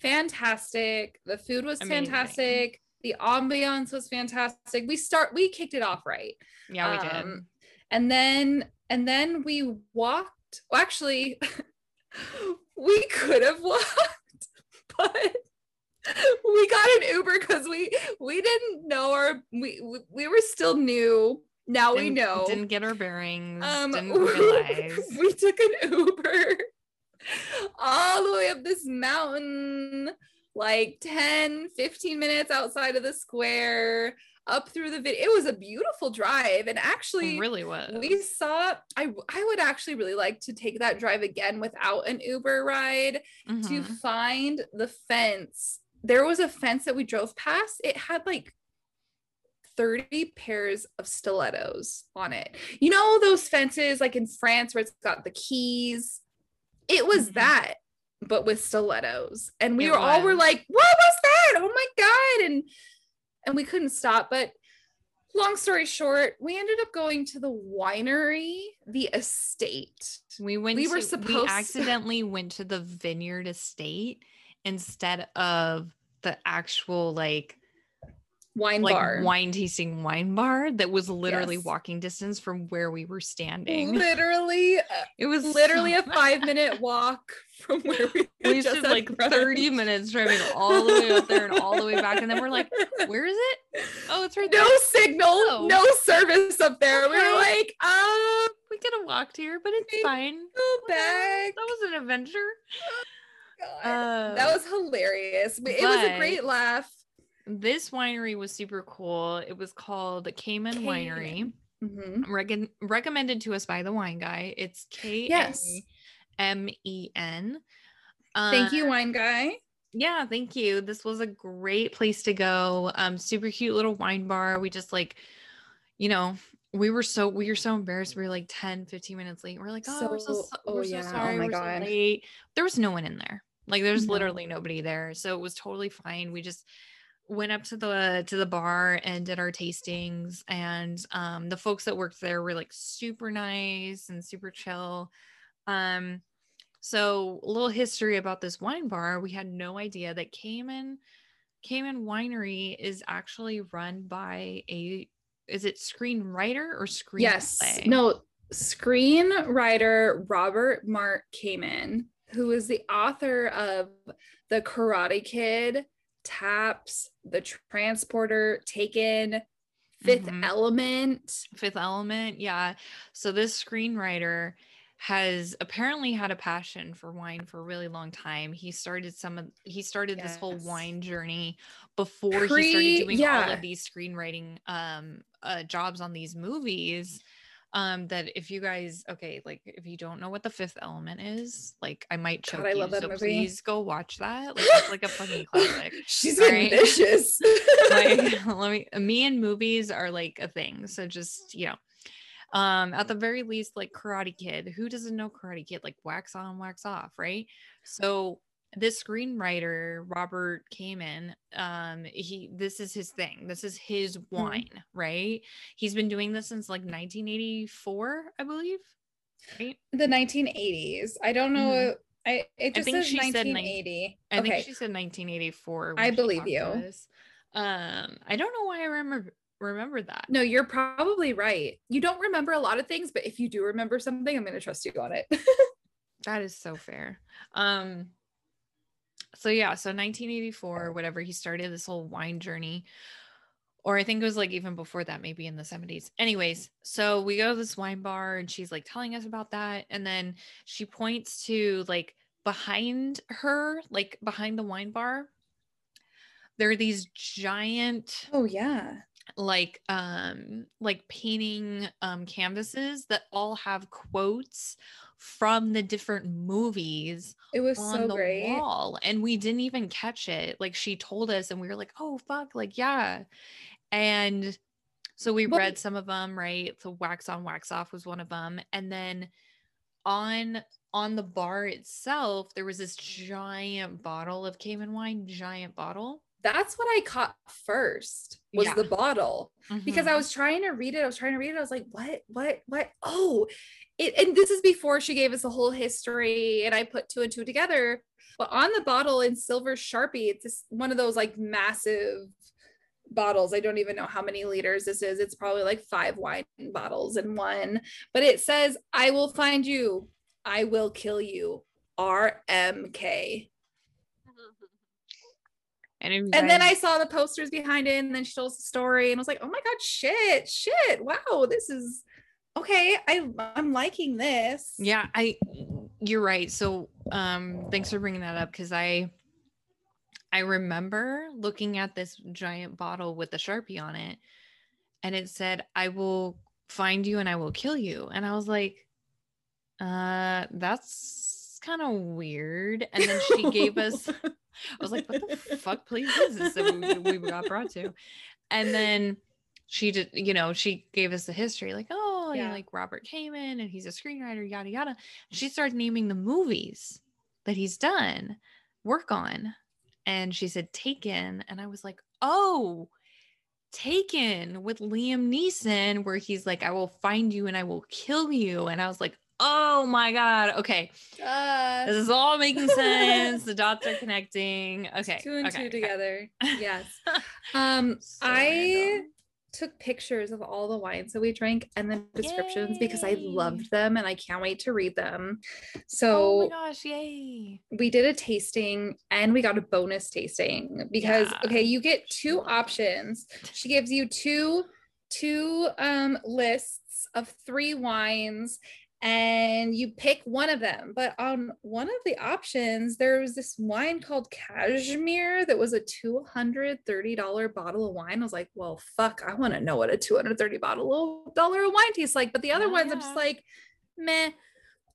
fantastic. The food was Amazing. fantastic. The ambiance was fantastic. We start we kicked it off right. Yeah, we did. um, and then and then we walked well, actually [LAUGHS] we could have walked but [LAUGHS] we got an uber because we we didn't know our we we, we were still new now we Didn't- know Didn't get our bearings. um didn't [LAUGHS] realize. we took an uber [LAUGHS] all the way up this mountain like 10 15 minutes outside of the square up through the video it was a beautiful drive and actually It really was. we saw I I would actually really like to take that drive again without an Uber ride to Mhm. find the fence. There was a fence that we drove past. It had like 30 pairs of stilettos on it. You know those fences like in France where it's got the keys? It was Mhm. that but with stilettos. And we It were all were like, "What was that? Oh my god." And and we couldn't stop, but long story short, we ended up going to the winery, the estate. We went. We were supposed- We accidentally went to the Vineyard Estate instead of the actual like Wine like bar. wine tasting wine bar that was literally Yes. walking distance from where we were standing. Literally, uh, [LAUGHS] It was literally so a [LAUGHS] five minute walk from where we, [LAUGHS] We just had like 30 minutes driving all the way up there and all the way back. And then we're like, where is it? Oh, it's right no there. No signal, Oh. no service up there. We were like, um, We could have walked here, but it's fine. go back. That was an adventure. God. Uh, that was hilarious. But it was a great laugh. This winery was super cool. It was called Kamen Winery. Mhm. Recon- recommended to us by the wine guy. It's K. M E N. Thank you, Uh, wine guy. Yeah, thank you. This was a great place to go. Um, super cute little wine bar. We just like, you know, we were so we were so embarrassed. We were like 10, 15 minutes late. We're like, oh, we're so, So- so- oh, we're yeah. so Oh sorry. my we're God. so late. There was no one in there. Like there's No. literally nobody there. So it was totally fine. We just went up to the to the bar and did our tastings and um the folks that worked there were like super nice and super chill um so a little history about this wine bar we had no idea that Kamen Kamen winery is actually run by a is it screenwriter or screen Yes. No, screenwriter Robert Mark Kamen who is the author of The Karate Kid, Taps, The Transporter, Taken, 5th Mhm. Element. Fifth Element, yeah. So this screenwriter has apparently had a passion for wine for a really long time. He started some of he started this whole wine journey before he started doing all of these screenwriting um uh jobs on these movies. Um that if you guys okay like if you don't know what the fifth element is like i might choke God, I you love that so movie. please go watch that like it's like a fucking [LAUGHS] classic She's right. vicious. [LAUGHS] like [LAUGHS] let me me and movies are like a thing so just you know um at the very least like karate kid who doesn't know karate kid like wax on wax off right so this screenwriter robert kamen um he this is his thing this is his Mm-hmm. wine right he's been doing this since like 1984 i believe right the 1980s. I don't know. Mhm. I it just think says she said nin- 1980. i okay. think she said 1984 I believe you. um i don't know why i remember remember that no, you're probably right. You don't remember a lot of things, but if you do remember something, I'm going to trust you on it. [LAUGHS] That is so fair. Um so yeah, so 1984 whatever he started this whole wine journey or I think it was like even before that maybe in the 70s. Anyways, so we go to this wine bar and she's like telling us about that and then she points to like behind her, like behind the wine bar there are these giant oh yeah. like um like painting um canvases that all have quotes from the different movies It was on so the great. wall and we didn't even catch it. Like she told us and we were like oh fuck like yeah. And so we read some of them right? So wax on wax off was one of them and then on on the bar itself there was this giant bottle of Kamen wine giant bottle That's what I caught first was Yeah. the bottle because I Mhm. was trying to read it. I was trying to read it. I was like, what, what, what? Oh, it, and this is before she gave us a whole history and I put two and two together. But on the bottle in silver Sharpie, it's just one of those like massive bottles. I don't even know how many liters this is. It's probably like five wine bottles in one. But it says, I will find you. I will kill you. RMK. And, And then I saw the posters behind it, and then she told us the story, and I was like, "Oh my god, shit, shit! Wow, this is okay. I I'm liking this." Yeah, I you're right. So um thanks for bringing that up cuz I I remember looking at this giant bottle with a Sharpie on it and it said I will find you and I will kill you and I was like uh that's kind of weird and then she gave [LAUGHS] us I was like what the fuck please is this that we, we got brought to? And then she did you know she gave us the history like oh yeah. like robert Kamen and he's a screenwriter yada yada. She started naming the movies that he's done work on. And she said taken. And i was like oh taken with liam neeson where he's like i will find you and i will kill you. And i was like oh my god okay Uh, this is all making sense the [LAUGHS] dots are connecting okay two and okay, two okay. together. Yes. [LAUGHS] Um, So I took pictures of all the wines that we drank and the descriptions because I loved them and I can't wait to read them. oh So my gosh yay we did a tasting and we got a bonus tasting because Yeah. okay you get two options she gives you two two um lists of three wines and you pick one of them but on one of the options there was this wine called Kashmir that was a $230 bottle of wine i was like well fuck i want to know what a $230 bottle of dollar of wine tastes like but the other Oh, ones i'm just like meh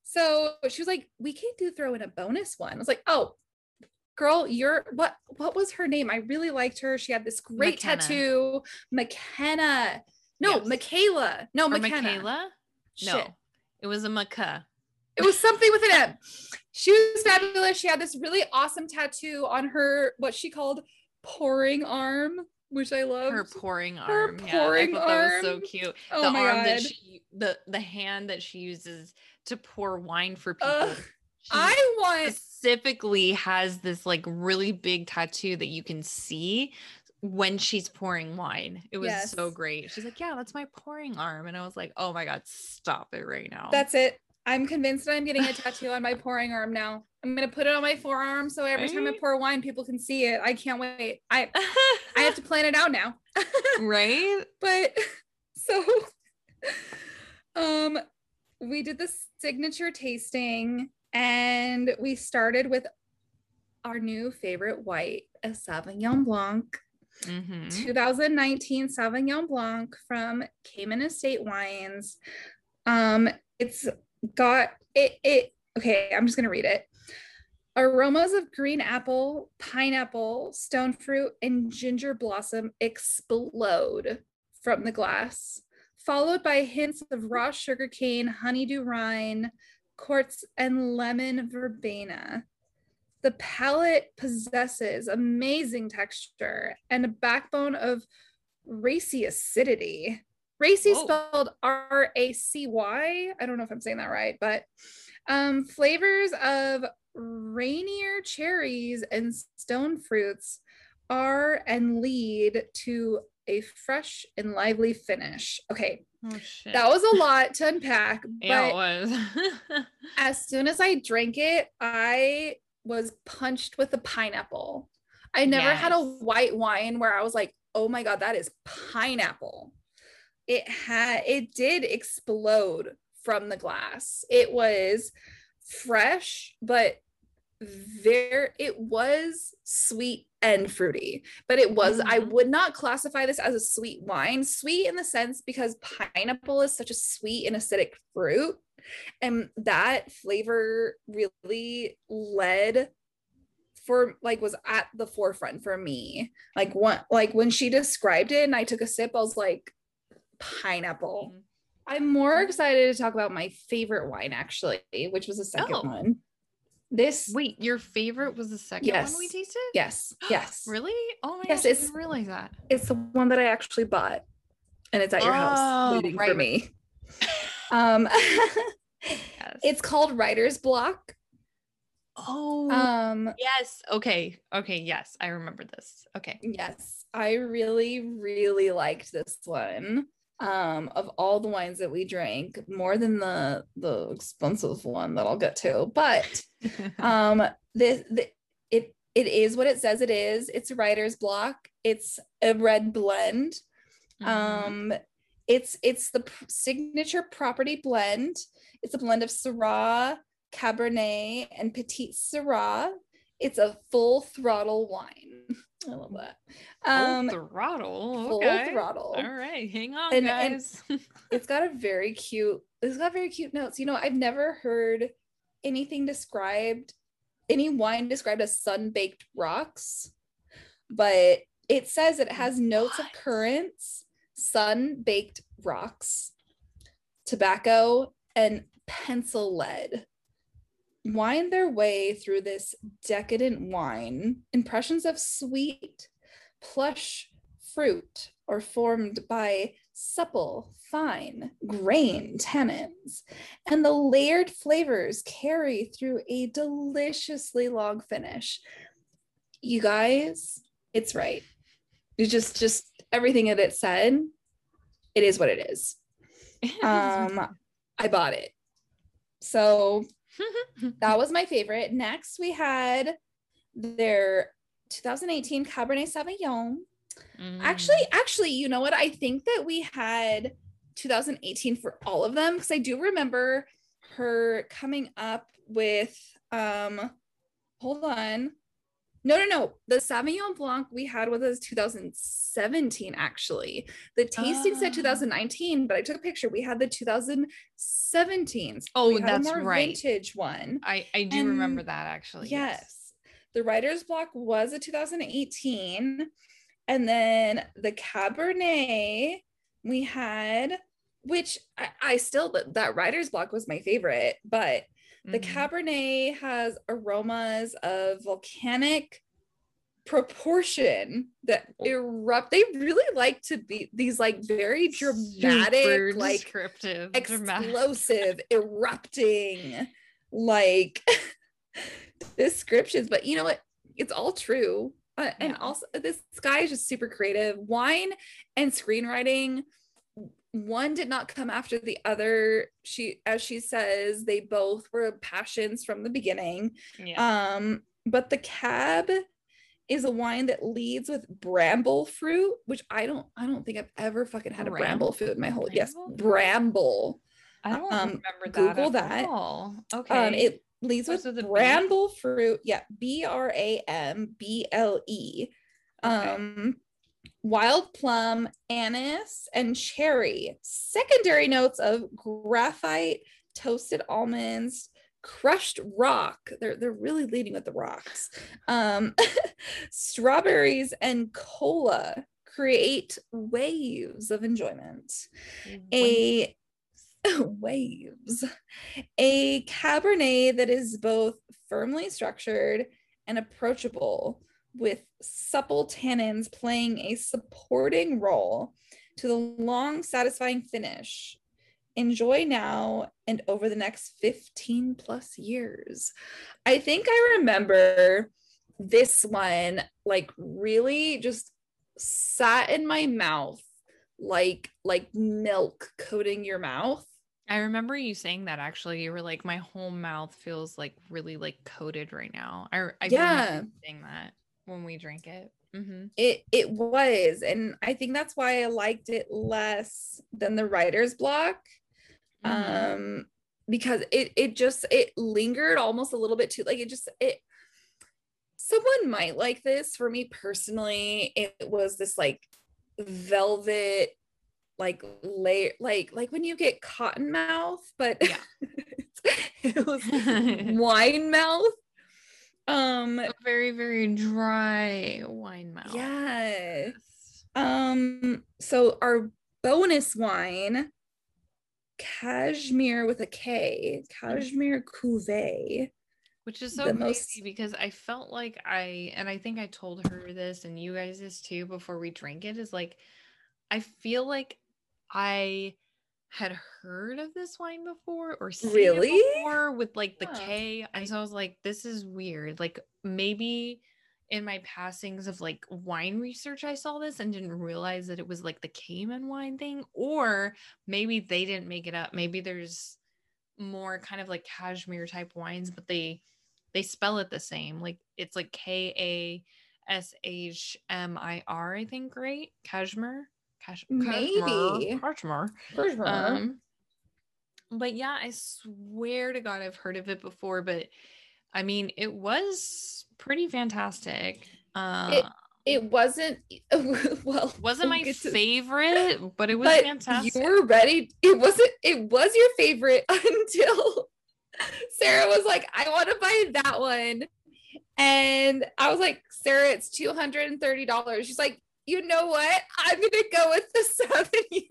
so she was like, "We can't do throw in a bonus one." I was like, "Oh, girl, you're what? What was her name? I really liked her. She had this great McKenna. tattoo, McKenna. No, Yes. Michaela. No, or McKenna. Michaela? No, Shit. It was a maca. It was something with an M. She was fabulous. She had this really awesome tattoo on her, what she called pouring arm, which I love. Her pouring arm. Her arm. pouring yeah, I thought that was so cute. oh the my arm god. that she, the the hand that she uses to pour wine for people. She I want specifically has this like really big tattoo that you can see when she's pouring wine. It was so great. She's like, "Yeah, that's my pouring arm," and I was like, "Oh my god, stop it right now." That's it. I'm convinced that I'm getting a tattoo on my pouring arm now. I'm gonna put it on my forearm so every time I pour wine, people can see it. I can't wait. I I have to [LAUGHS] plan it out now. right. [LAUGHS] But [LAUGHS] so um we did the signature tasting and we started with our new favorite white, a Sauvignon Blanc. Mhm. 2019 Sauvignon Blanc from Kamen Estate Wines. Um, it's got it. It okay. I'm just gonna read it. Aromas of green apple, pineapple, stone fruit, and ginger blossom explode from the glass, followed by hints of raw sugarcane, honeydew rind, quartz, and lemon verbena. The palate possesses amazing texture and a backbone of racy acidity. Racy Whoa. spelled R A C Y. I don't know if I'm saying that right, but um, flavors of rainier cherries and stone fruits are and lead to a fresh and lively finish. Okay, Oh shit. that was a lot to unpack, but [LAUGHS] yeah, it was. [LAUGHS] as soon as I drank it, I was punched with a pineapple. I never had a white wine where I was like, oh my God, that is pineapple. It had, it did explode from the glass. It was fresh, but there, it was sweet and fruity, but it was, I Mhm. would not classify this as a sweet wine. Sweet in the sense because pineapple is such a sweet and acidic fruit and that flavor really led for like was at the forefront for me like what like when she described it and i took a sip i was like pineapple i'm more Mhm. excited to talk about my favorite wine actually which was the second Oh. one this Wait, your favorite was the second one we Yes. tasted? yes [GASPS] yes Really? Oh my Yes, gosh, I it's- didn't realize that. it's the one that i actually bought and it's at your house Oh, waiting right, for me [LAUGHS] um [LAUGHS] Yes. it's called writer's block oh um yes. Okay. Okay. Yes, I remember this. Okay. Yes, I really, really liked this one. Um, of all the wines that we drank, more than the the expensive one that I'll get to. But [LAUGHS] um, this the, it it is what it says it is. It's a writer's block. It's a red blend. Mhm. Um, it's it's the p- signature property blend. It's a blend of Syrah, Cabernet, and Petite Sirah. It's a full throttle wine. [LAUGHS] I love that. Um, full throttle. full Okay. throttle. All right, hang on, And- and- guys. [LAUGHS] It's got a very cute. It's got very cute notes. You know, I've never heard anything described, any wine described as sun baked rocks, but it says it has notes of What? currants, sun baked rocks, tobacco, and pencil lead. Wind their way through this decadent wine. Impressions of sweet, plush fruit are formed by supple, fine grain tannins, and the layered flavors carry through a deliciously long finish. You guys, it's right. It's just just everything that it said. It is what it is. Um, I bought it. So [LAUGHS] that was my favorite. Next, we had their 2018 Cabernet Sauvignon. Mm. Actually, actually, you know what? I think that we had 2018 for all of them because I do remember her coming up with um hold on. No, no, no. The Sauvignon Blanc we had with us 2017 actually. The tasting said Ah. 2019, but I took a picture. We had the 2017. Oh, that's right. vintage one. I I do remember that actually. Yes. The writer's block was a 2018. And then the Cabernet we had, which I, I still, that, that writer's block was my favorite, but the Mhm. Cabernet has aromas of volcanic proportion that erupt. They really like to be these like very dramatic, Super like descriptive, dramatic. explosive, erupting, like [LAUGHS] descriptions. But you know what? It's all true. Uh, and Yeah. also, this guy is just super creative. Wine and screenwriting, one did not come after the other. She, as she says, they both were passions from the beginning. Yeah. Um, but the cab is a wine that leads with bramble fruit, which I don't I don't think I've ever fucking had a bramble Bramble? fruit in my whole yes, Bramble? bramble. I don't um, remember that. Google at that. all. Okay. Um it leads with B? bramble fruit. Yeah, B R A M B L E. Okay. Um wild plum, anise, and cherry. Secondary notes of graphite, toasted almonds, crushed rock. They're they're really leading with the rocks. Um, [LAUGHS] strawberries and cola create waves of enjoyment. A [LAUGHS] waves. A cabernet that is both firmly structured and approachable with supple tannins playing a supporting role to the long satisfying finish enjoy now and over the next 15 plus years. I think I remember this one like really just sat in my mouth like like milk coating your mouth. I remember you saying that actually. You were like, my whole mouth feels like really like coated right now. I, I yeah saying that when we drink it. Mm-hmm. It it was, and I think that's why I liked it less than the writer's block mm-hmm. um because it it just it lingered almost a little bit too like it just it someone might like this for me personally it was this like velvet like layer like like when you get cotton mouth but yeah. [LAUGHS] it was [LAUGHS] wine mouth um a very very dry wine mouth yes um so our bonus wine Kashmir with a K, Kashmir Cuvée. Which is so crazy most... because I felt like I, and I think I told her this and you guys this too before we drank it, is like, I feel like I had heard of this wine before or seen really? it before with like the K. And so I was like, this is weird. Like maybe in my passings of like wine research, I saw this and didn't realize that it was like the Kamen wine thing, or maybe they didn't make it up. Maybe there's more kind of like Kashmir type wines, but they they spell it the same. Like it's like K A S H M I R, I think, right? Kashmir. Cash- Maybe. Kashmir. Um, but yeah, I swear to God, I've heard of it before, but I mean, it was pretty fantastic. Uh, it, it wasn't [LAUGHS] well wasn't my [LAUGHS] favorite but it was but fantastic you were ready it wasn't it was your favorite [LAUGHS] until sarah was like i want to buy that one and i was like sarah it's $230 she's like you know what? I'm gonna go with the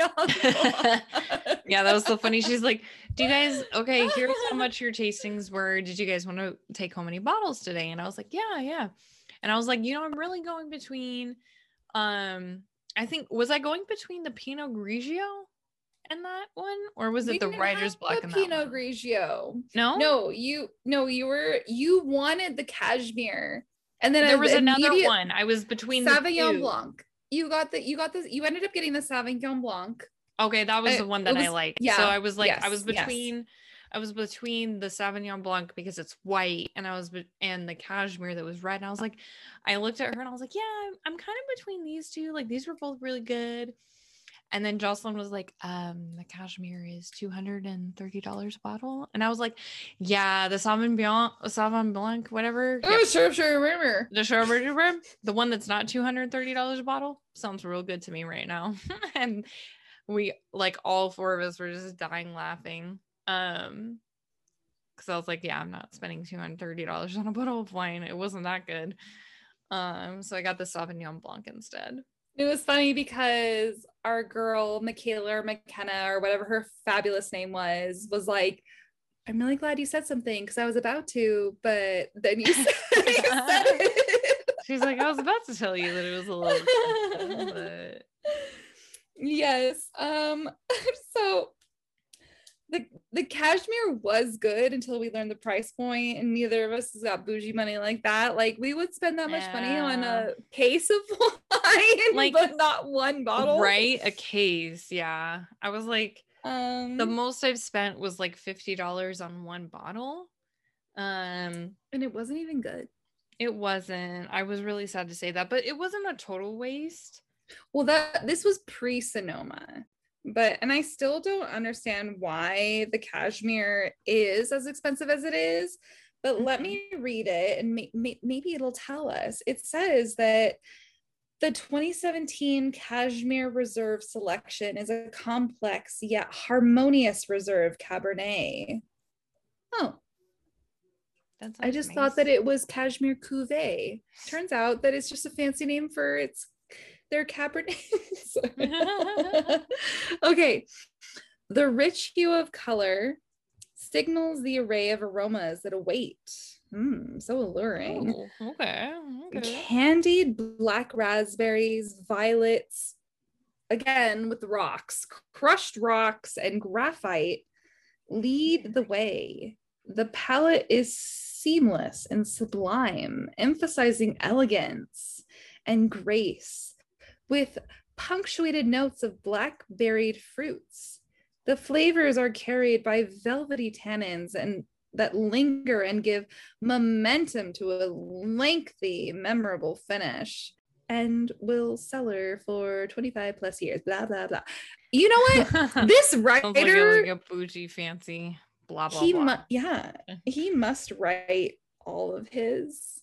Sauvignon. [LAUGHS] yeah, that was so funny. She's like, "Do you guys okay? Here's how [LAUGHS] much your tastings were. Did you guys want to take home any bottles today?" And I was like, "Yeah, yeah." And I was like, "You know, I'm really going between, um, I think was I going between the Pinot Grigio and that one, or was it the Writer's Block? The Pinot Grigio. No, no, you no, you were you wanted the Kashmir. And then there was another one. I was between Sauvignon Blanc you got the you got this you ended up getting the Sauvignon Blanc. Okay, that was I, the one that was, I liked. Yeah. So I was like, yes, I was between, yes. I was between the Sauvignon Blanc because it's white, and I was be- and the Kashmir that was red. And I was like, I looked at her and I was like, yeah, I'm, I'm kind of between these two. Like these were both really good. And then Jocelyn was like, um, the Kashmir is $230 a bottle. And I was like, yeah, the Sauvignon Blanc, Sauvignon Blanc, whatever. Oh, yep. sure, sure. The sure, remember. The one that's not $230 a bottle sounds real good to me right now. [LAUGHS] and we, like, all four of us were just dying laughing. Um, because I was like, yeah, I'm not spending $230 on a bottle of wine. It wasn't that good. Um, so I got the Sauvignon Blanc instead. It was funny because our girl, Michaela or McKenna or whatever her fabulous name was, was like, I'm really glad you said something because I was about to, but then you said, [LAUGHS] you said it. [LAUGHS] She's like, I was about to tell you that it was a little, [LAUGHS] but yes. Um, so the the Kashmir was good until we learned the price point and neither of us has got bougie money like that. Like we would spend that much yeah. money on a case of [LAUGHS] wine like but not one bottle. right? A case yeah. I was like um the most i've spent was like $50 on one bottle. Um and it wasn't even good. it wasn't. I was really sad to say that but it wasn't a total waste. Well that this was pre sonoma but and I still don't understand why the Kashmir is as expensive as it is. But mm-hmm. let me read it and may, may, maybe it'll tell us. It says that The 2017 Kashmir Reserve selection is a complex yet harmonious reserve Cabernet. Oh, That's I just thought that it was Kashmir Cuvée. Turns out that it's just a fancy name for its their Cabernet. [LAUGHS] [LAUGHS] okay. The rich hue of color signals the array of aromas that await. Mm, so alluring. Oh, okay. Okay. Candied black raspberries, violets, again with rocks, crushed rocks, and graphite lead the way. The palate is seamless and sublime, emphasizing elegance and grace with punctuated notes of black-berried fruits. The flavors are carried by velvety tannins and that linger and give momentum to a lengthy, memorable finish and will cellar for 25 plus years. Blah blah blah. You know what? [LAUGHS] this Sounds like a, writer like a bougie fancy blah blah he blah. mu- yeah, he must write all of his.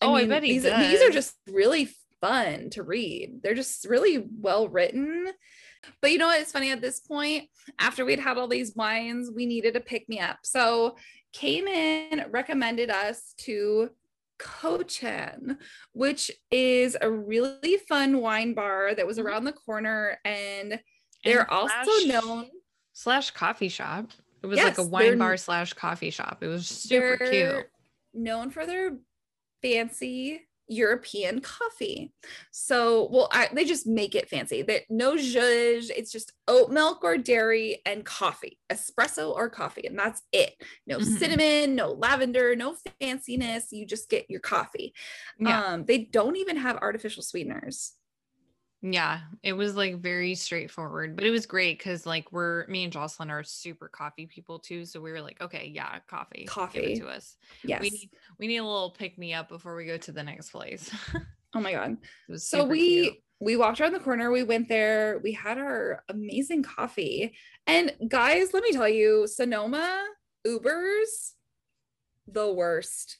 Oh, I bet he these, these are just really fun to read. They're just really well written. But you know what? It's funny at this point, after we'd had all these wines, we needed a pick me up. So came in, recommended us to Cochon, which is a really fun wine bar that was Mhm. around the corner. And And they're also slash- known slash coffee shop. It was like a wine bar slash coffee shop. It was super cute. known for their fancy European coffee. So, well, I, they just make it fancy. They, no zhuzh. It's just oat milk or dairy and coffee, espresso or coffee, and that's it. No Mhm. cinnamon, no lavender, no fanciness. You just get your coffee. Yeah. Um, they don't even have artificial sweeteners. Yeah, it was like very straightforward, but it was great because like we're me and Jocelyn are super coffee people too. So we were like, okay, yeah, coffee, Coffee. to us. Yes. We need we need a little pick me up before we go to the next place. [LAUGHS] oh my god. so we cute. we walked around the corner we went there we had our amazing coffee and guys let me tell you sonoma ubers the worst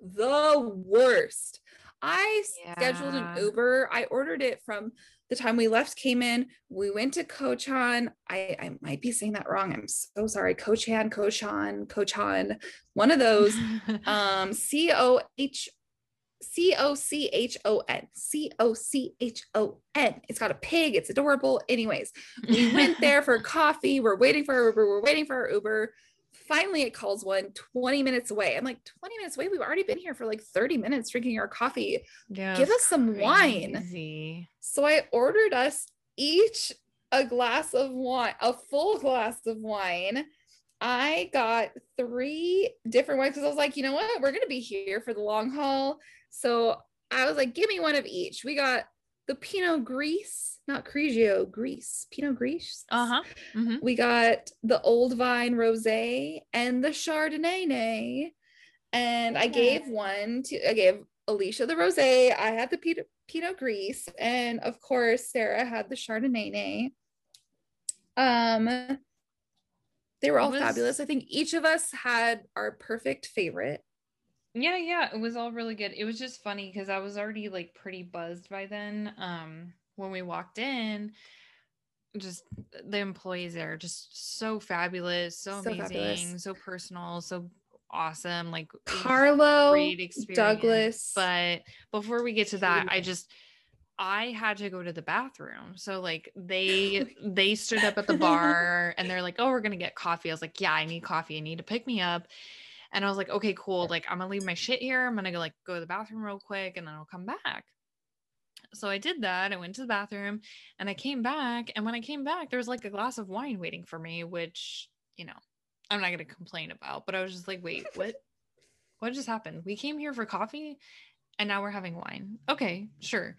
the worst i scheduled an uber i ordered it from the time we left came in we went to Cochon i i might be saying that wrong i'm so sorry kochan kochan kochan one of those [LAUGHS] um C O H C O C H O N C O C H O N. It's got a pig. It's adorable. Anyways, we went there for [LAUGHS] coffee. We're waiting for our Uber. We're waiting for our Uber. Finally, it calls one 20 minutes away. I'm like, 20 minutes away? We've already been here for like 30 minutes drinking our coffee. Yeah, Give us some wine. So I ordered us each a glass of wine, a full glass of wine. I got three different wines because I was like, you know what? We're going to be here for the long haul. So I was like, give me one of each. We got the Pinot Gris, not Grigio, Gris, Pinot Gris. Uh huh. hmm We got the Old Vine Rosé and the Chardonnay. And I gave one to, I gave Alicia the Rosé. I had the Pinot, Pinot Gris. And of course, Sarah had the Chardonnay. Um, they were all Was- fabulous. I think each of us had our perfect favorite. Yeah, yeah, it was all really good. It was just funny because I was already like pretty buzzed by then. Um, when we walked in, just the employees there, just so fabulous, so, So amazing, fabulous. so personal, so awesome. Like it was a Carlo, great experience. Douglas. But before we get to that, I just I had to go to the bathroom. So like they [LAUGHS] they stood up at the bar and they're like, "Oh, we're going to get coffee." I was like, "Yeah, I need coffee. I need to pick me up." And I was like, "Okay, cool. Like I'm to leave my shit here. I'm to go like go to the bathroom real quick and then I'll come back." So I did that. I went to the bathroom and I came back and when I came back there was like a glass of wine waiting for me, which, you know, I'm not to complain about, but I was just like, "Wait, [LAUGHS] what what just happened? We came here for coffee and now we're having wine. Okay, sure.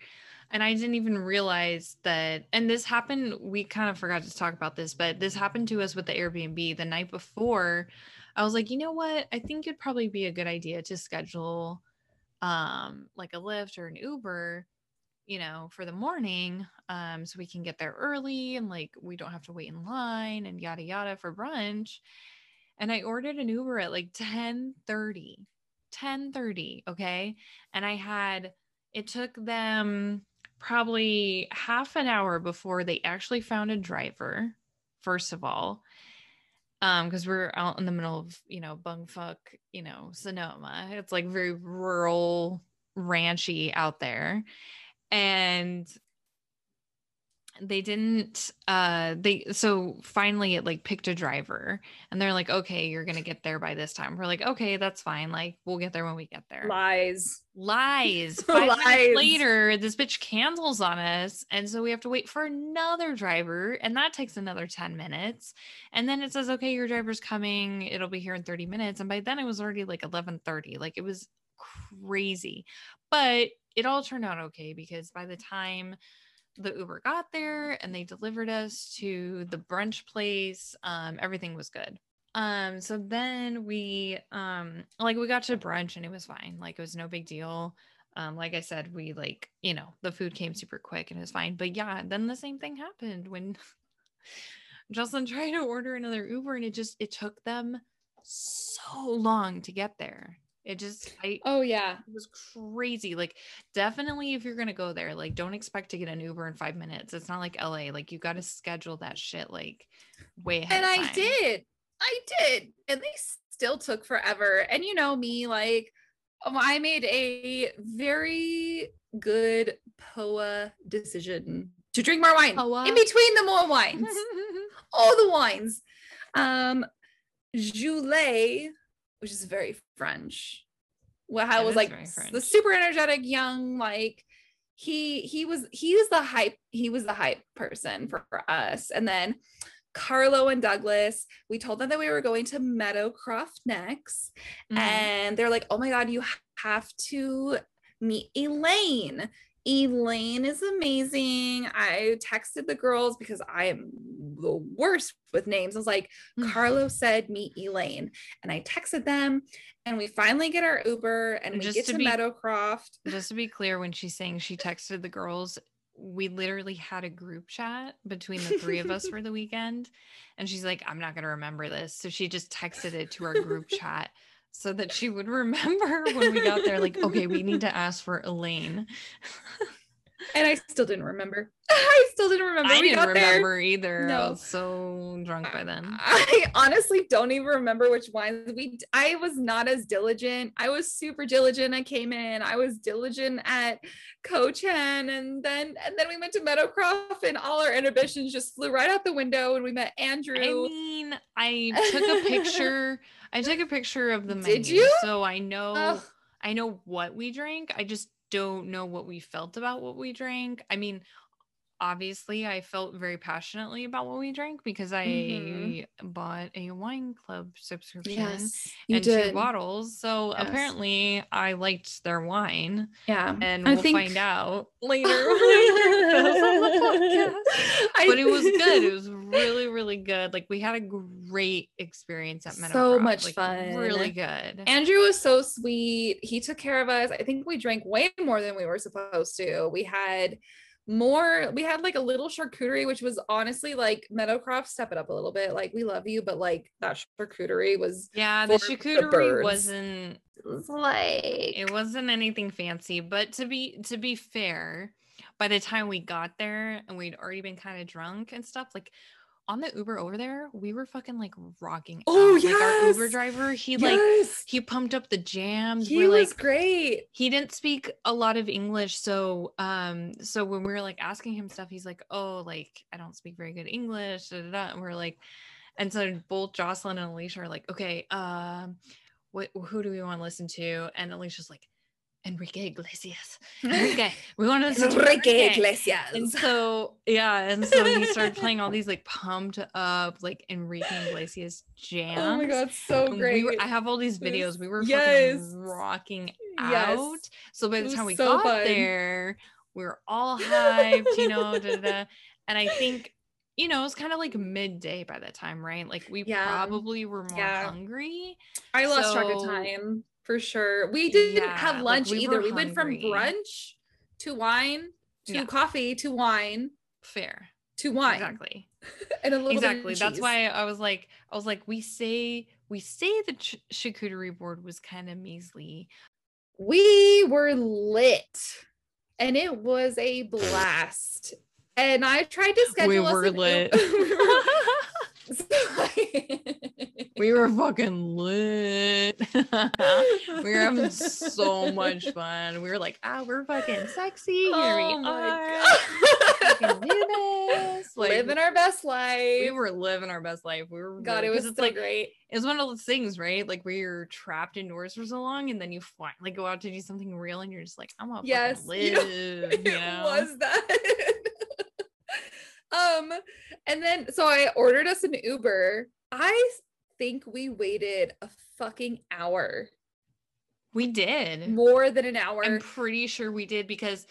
And I didn't even realize that. And this happened, we kind of forgot to talk about this, but this happened to us with the Airbnb the night before. I was like, you know what? I think it'd probably be a good idea to schedule um like a Lyft or an Uber, you know, for the morning. Um, so we can get there early and like we don't have to wait in line and yada yada for brunch. And I ordered an Uber at like 10 30. 10 30. Okay. And I had it took them probably half an hour before they actually found a driver, first of all. Um, because we're out in the middle of, you know, bungfuck, you know, Sonoma. It's like very rural, ranchy out there. And they didn't uh they so finally it like picked a driver and they're like okay you're gonna get there by this time. We're like okay that's fine like we'll get there when we get there. Lies. lies. [LAUGHS] Five Lies. minutes later this bitch cancels on us and so we have to wait for another driver and that takes another 10 minutes and then it says okay your driver's coming it'll be here in 30 minutes. And by then it was already like 11:30 like it was crazy. But it all turned out okay because by the time the Uber got there and they delivered us to the brunch place. Um, everything was good. Um, so then we um like we got to brunch and it was fine. Like it was no big deal. Um, like I said, we like, you know, the food came super quick and it was fine. But yeah, then the same thing happened when [LAUGHS] Jocelyn tried to order another Uber and it just it took them so long to get there. It just I Oh yeah. it was crazy. Like, definitely, if you're gonna go there, like, don't expect to get an Uber in five minutes. It's not like LA. Like, you got to schedule that shit like way ahead. And I did. I did. And they still took forever. And you know me, like um, I made a very good POA decision to drink more wine POA? in between the more wines. [LAUGHS] all the wines. Um, Joulet, which is very French. Well, it was like the super energetic young, like he he was he was the hype he was the hype person for, for us. And then Carlo and Douglas, we told them that we were going to Meadowcroft next, Mhm. and they're like, "Oh my god, you have to meet Elaine." Elaine is amazing. I texted the girls because I am the worst with names. I was like, Mm. Carlo said meet Elaine. And I texted them and we finally get our Uber and And we get to to, be- Meadowcroft. [LAUGHS] Just to be clear, when she's saying she texted the girls, we literally had a group chat between the three of us for the [LAUGHS] weekend. And she's like, I'm not going to remember this. So she just texted it to our group [LAUGHS] chat so that she would [LAUGHS] remember when we got there. Like, okay, we need to ask for Elaine. [LAUGHS] And I still didn't remember. [LAUGHS] I still didn't remember. I we didn't got there. remember either. I was so drunk by then. I honestly don't even remember which wines we I was not as diligent. I was super diligent. I came in. I was diligent at Cochon and then and then we went to Meadowcroft and all our inhibitions just flew right out the window and we met Andrew. I mean, I took a picture. I took a picture of the [LAUGHS] Did menu, you? so I know Ugh. I know what we drank. I just don't know what we felt about what we drank. I mean, obviously, I felt very passionately about what we drank because I Mhm. bought a wine club subscription yes, you and did. two bottles. So Yes. apparently, I liked their wine, Yeah. and I we'll think- find out [LAUGHS] later. [LAUGHS] when we drink this on the podcast [LAUGHS] I- but it was good. It was really, really good. Like we had a great experience at Meadowcroft. So much like, fun. Really good. Andrew was so sweet. He took care of us. I think we drank way more than we were supposed to. We had more, we had like a little charcuterie, which was honestly like Meadowcroft, step it up a little bit. Like, we love you, but like that charcuterie was, yeah, the for the charcuterie wasn't it was like, it wasn't anything fancy, but to be to be fair, by the time we got there and we'd already been kind of drunk and stuff, like on the Uber over there, we were fucking like rocking. Oh, out. Like our Uber driver, he like he pumped up the jams. he we're was like great. he didn't speak a lot of english so um so when we were like asking him stuff he's like oh like i don't speak very good english da, da, da. and we're like and so both jocelyn and alicia are like okay um what who do we want to listen to and alicia's like enrique iglesias [LAUGHS] enrique we want to Enrique Iglesias. and so [LAUGHS] yeah and so he started playing all these like pumped up like enrique iglesias jams oh my God, so and great. We were, I have all these videos. We were yes. fucking rocking Yes. out. So by the time we so got fun. there, we were all [LAUGHS] hyped, you know, da, da, da. and I think, you know, it was kind of like midday by that time, right? Like we Yeah. probably were more Yeah. hungry. I lost track of time for sure. We didn't Yeah, have like, lunch we either. We went from brunch to wine to Yeah. coffee to wine Fair. to wine. Exactly. [LAUGHS] And a little bit of Exactly. That's why I was like, I was like, we say, we say the ch- charcuterie board was kind of measly. we were lit. and it was a blast. And I tried to schedule. We us were lit. [LAUGHS] [LAUGHS] We were fucking lit. [LAUGHS] we were having so much [LAUGHS] fun. We were like, ah, we're fucking sexy. Here Oh we my are. We God. this. [LAUGHS] Like, Living our best life. we were living our best life. We were God, really- it was so like great. it's one of those things, right? Like where you're trapped indoors for so long, and then you finally go out to do something real, and you're just like, I'm gonna Yes, fucking you know, it You know? was that. um, and then so I ordered us an Uber. I think we waited a fucking hour, we did. more than an hour. I'm pretty sure we did because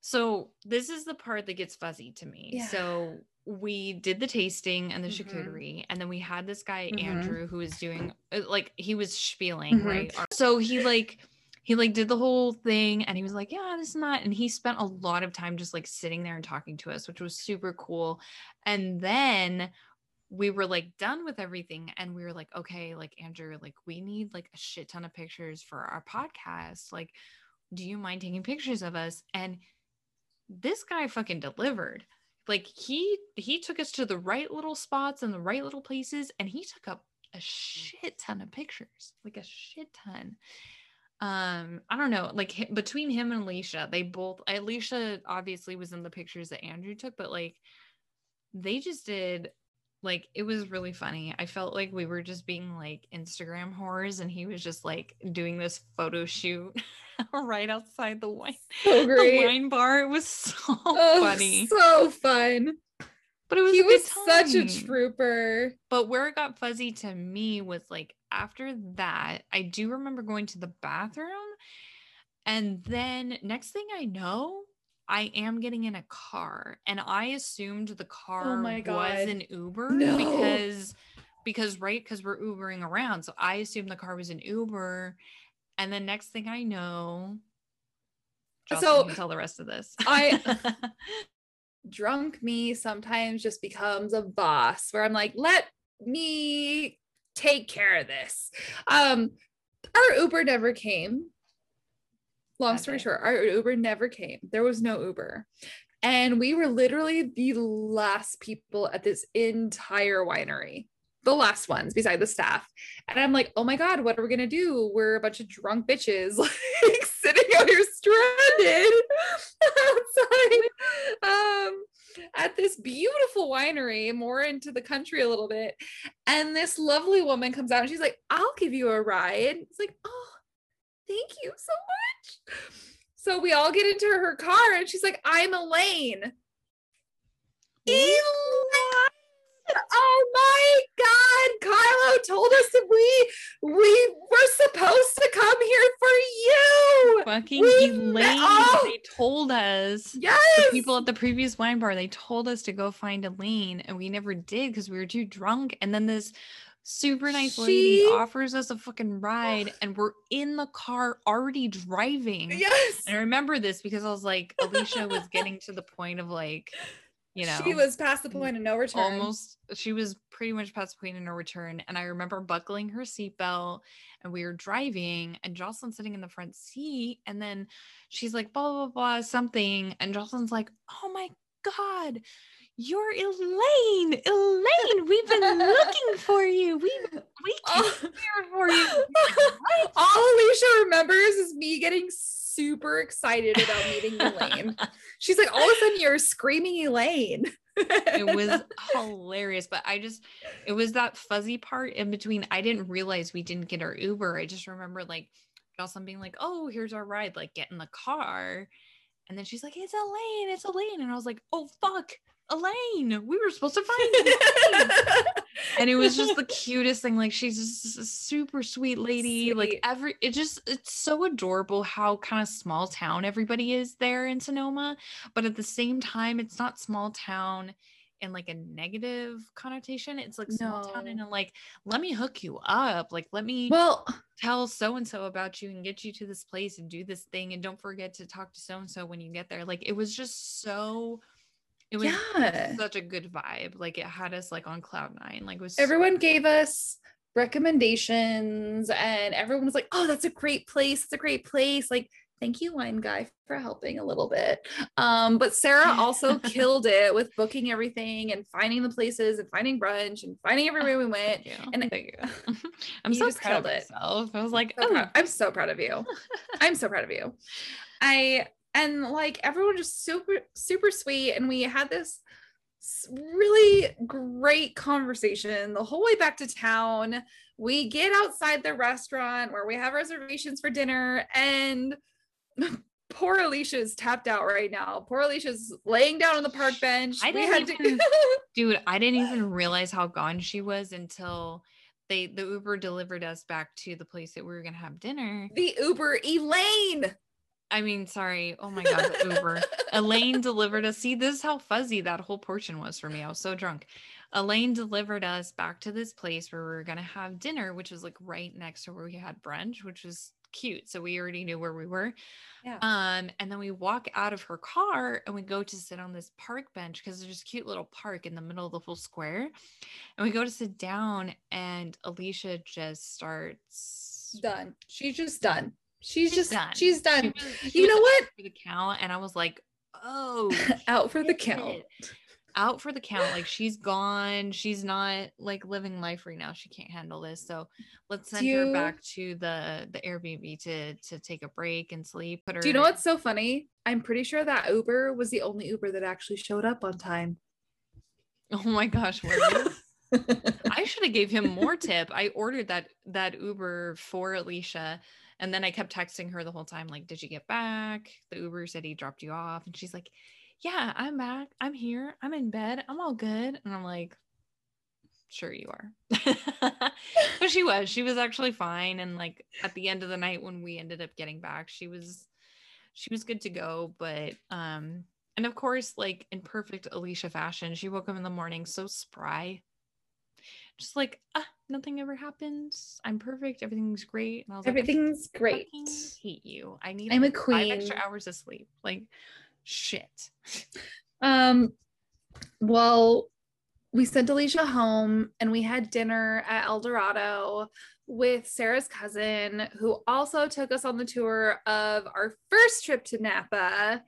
so this is the part that gets fuzzy to me. Yeah. So we did the tasting and the Mhm. charcuterie, and then we had this guy Mhm. Andrew who was doing uh, like he was spieling Mhm. right. So he like he like did the whole thing, and he was like, "Yeah, this and that and he spent a lot of time just like sitting there and talking to us, which was super cool. And then we were like done with everything and we were like okay like andrew like we need like a shit ton of pictures for our podcast like do you mind taking pictures of us? And this guy fucking delivered. Like he he took us to the right little spots and the right little places and he took up a shit ton of pictures like a shit ton. Um i don't know like between him and alicia they both alicia obviously was in the pictures that andrew took but like they just did like it was really funny. I felt like we were just being like Instagram whores and he was just like doing this photo shoot [LAUGHS] right outside the wine so the wine bar. It was so Oh, funny. so fun. But it was He was such a trooper. But where it got fuzzy to me was like after that, I do remember going to the bathroom. And then next thing I know, I am getting in a car. And I assumed the car Oh was an Uber No. because because right, because we're Ubering around. So I assumed the car was an Uber. And then next thing I know, Jocelyn So, tell the rest of this. I- [LAUGHS] Drunk me sometimes just becomes a boss where I'm like, let me take care of this. Um, our Uber never came. Long That's story short, our Uber never came. There was no Uber. And we were literally the last people at this entire winery, the last ones beside the staff. And I'm like, oh my God, what are we going to do? We're a bunch of drunk bitches [LAUGHS] like sitting out here stranded outside um, at this beautiful winery, more into the country a little bit. And this lovely woman comes out and she's like, I'll give you a ride. It's like, oh, thank you so much. So we all get into her car and she's like, I'm Elaine. Elaine! Oh my God. Carlo told us that we we were supposed to come here for you. Fucking We- Elaine, oh! they told us. Yes. the people at the previous wine bar they told us to go find Elaine and we never did because we were too drunk and then this super nice lady offers us a fucking ride and we're in the car already driving Yes. and I remember this because I was like Alicia was getting to the [LAUGHS] point of like you know she was past the point of no return. almost she was pretty much past the point of no return and i remember buckling her seatbelt and we were driving and jocelyn sitting in the front seat and then she's like blah blah blah, blah something and jocelyn's like oh my god you're elaine! Elaine we've been looking for you! We we [LAUGHS] came here for you! [LAUGHS] All Alicia remembers is me getting super excited about meeting Elaine. [LAUGHS] She's like, all of a sudden you're screaming Elaine. it was hilarious but i just it was that fuzzy part in between. I didn't realize we didn't get our uber. I just remember like jocelyn being like oh here's our ride like get in the car. And then she's like it's elaine it's elaine. And i was like oh fuck elaine we were supposed to find [LAUGHS] and it was just the cutest thing like she's just a super sweet lady like Sweet. every it just it's so adorable how kind of small town everybody is there in sonoma but at the same time it's not small town in like a negative connotation. It's like small town in a like let me hook you up like let me well, tell so and so about you and get you to this place and do this thing and don't forget to talk to so and so when you get there. Like it was just so it was yeah. such a good vibe like it had us like on cloud nine like it was so Everyone gave us recommendations and everyone was like, oh, that's a great place. It's a great place. Like, thank you, wine guy, for helping a little bit. Um, but Sarah also [LAUGHS] killed it with booking everything and finding the places and finding brunch and finding [LAUGHS] everywhere we went. And thank you. [LAUGHS] I'm so proud of myself. I was like, so oh, I'm so proud of you. I'm so proud of you. I and like everyone just super super sweet, and we had this really great conversation the whole way back to town. We get outside the restaurant where we have reservations for dinner, and [LAUGHS] poor Alicia is tapped out right now. Poor Alicia's laying down on the park bench. I didn't even, [LAUGHS] dude, I didn't even realize how gone she was until they the Uber delivered us back to the place that we were gonna have dinner. The Uber Elaine. I mean, sorry. Oh my god, Uber. Elaine delivered us. See, this is how fuzzy that whole portion was for me. I was so drunk. Elaine delivered us back to this place where we were gonna have dinner, which was like right next to where we had brunch, which was cute. So we already knew where we were. Yeah. Um, and then we walk out of her car and we go to sit on this park bench because there's this cute little park in the middle of the whole square. And we go to sit down, and Alicia just starts done. She's just done. She's, she's just done. She's done. She was, she you know what? For the count, and I was like, oh, [LAUGHS] out for the count out for the count. Like she's gone. She's not like living life right now. She can't handle this. So let's send you, her back to the the Airbnb to to take a break and sleep. Put her. Do you know what's so funny? I'm pretty sure that Uber was the only Uber that actually showed up on time. [LAUGHS] Oh my gosh, [LAUGHS] I should have gave him more tip. I ordered that that Uber for Alicia. And then I kept texting her the whole time, like, did you get back? The Uber said he dropped you off. And she's like, yeah, I'm back. I'm here. I'm in bed. I'm all good. And I'm like, sure you are. [LAUGHS] but she was. She was actually fine. And like at the end of the night when we ended up getting back, she was she was good to go. But um, and of course, like in perfect Alicia fashion, she woke up in the morning so spry. Just like, ah, nothing ever happens. I'm perfect. Everything's great. And I was Everything's like, great. hate you. I need I'm a queen. five extra hours of sleep. Like shit. Um, well, we sent Alicia home and we had dinner at El Dorado with Sarah's cousin, who also took us on the tour of our first trip to Napa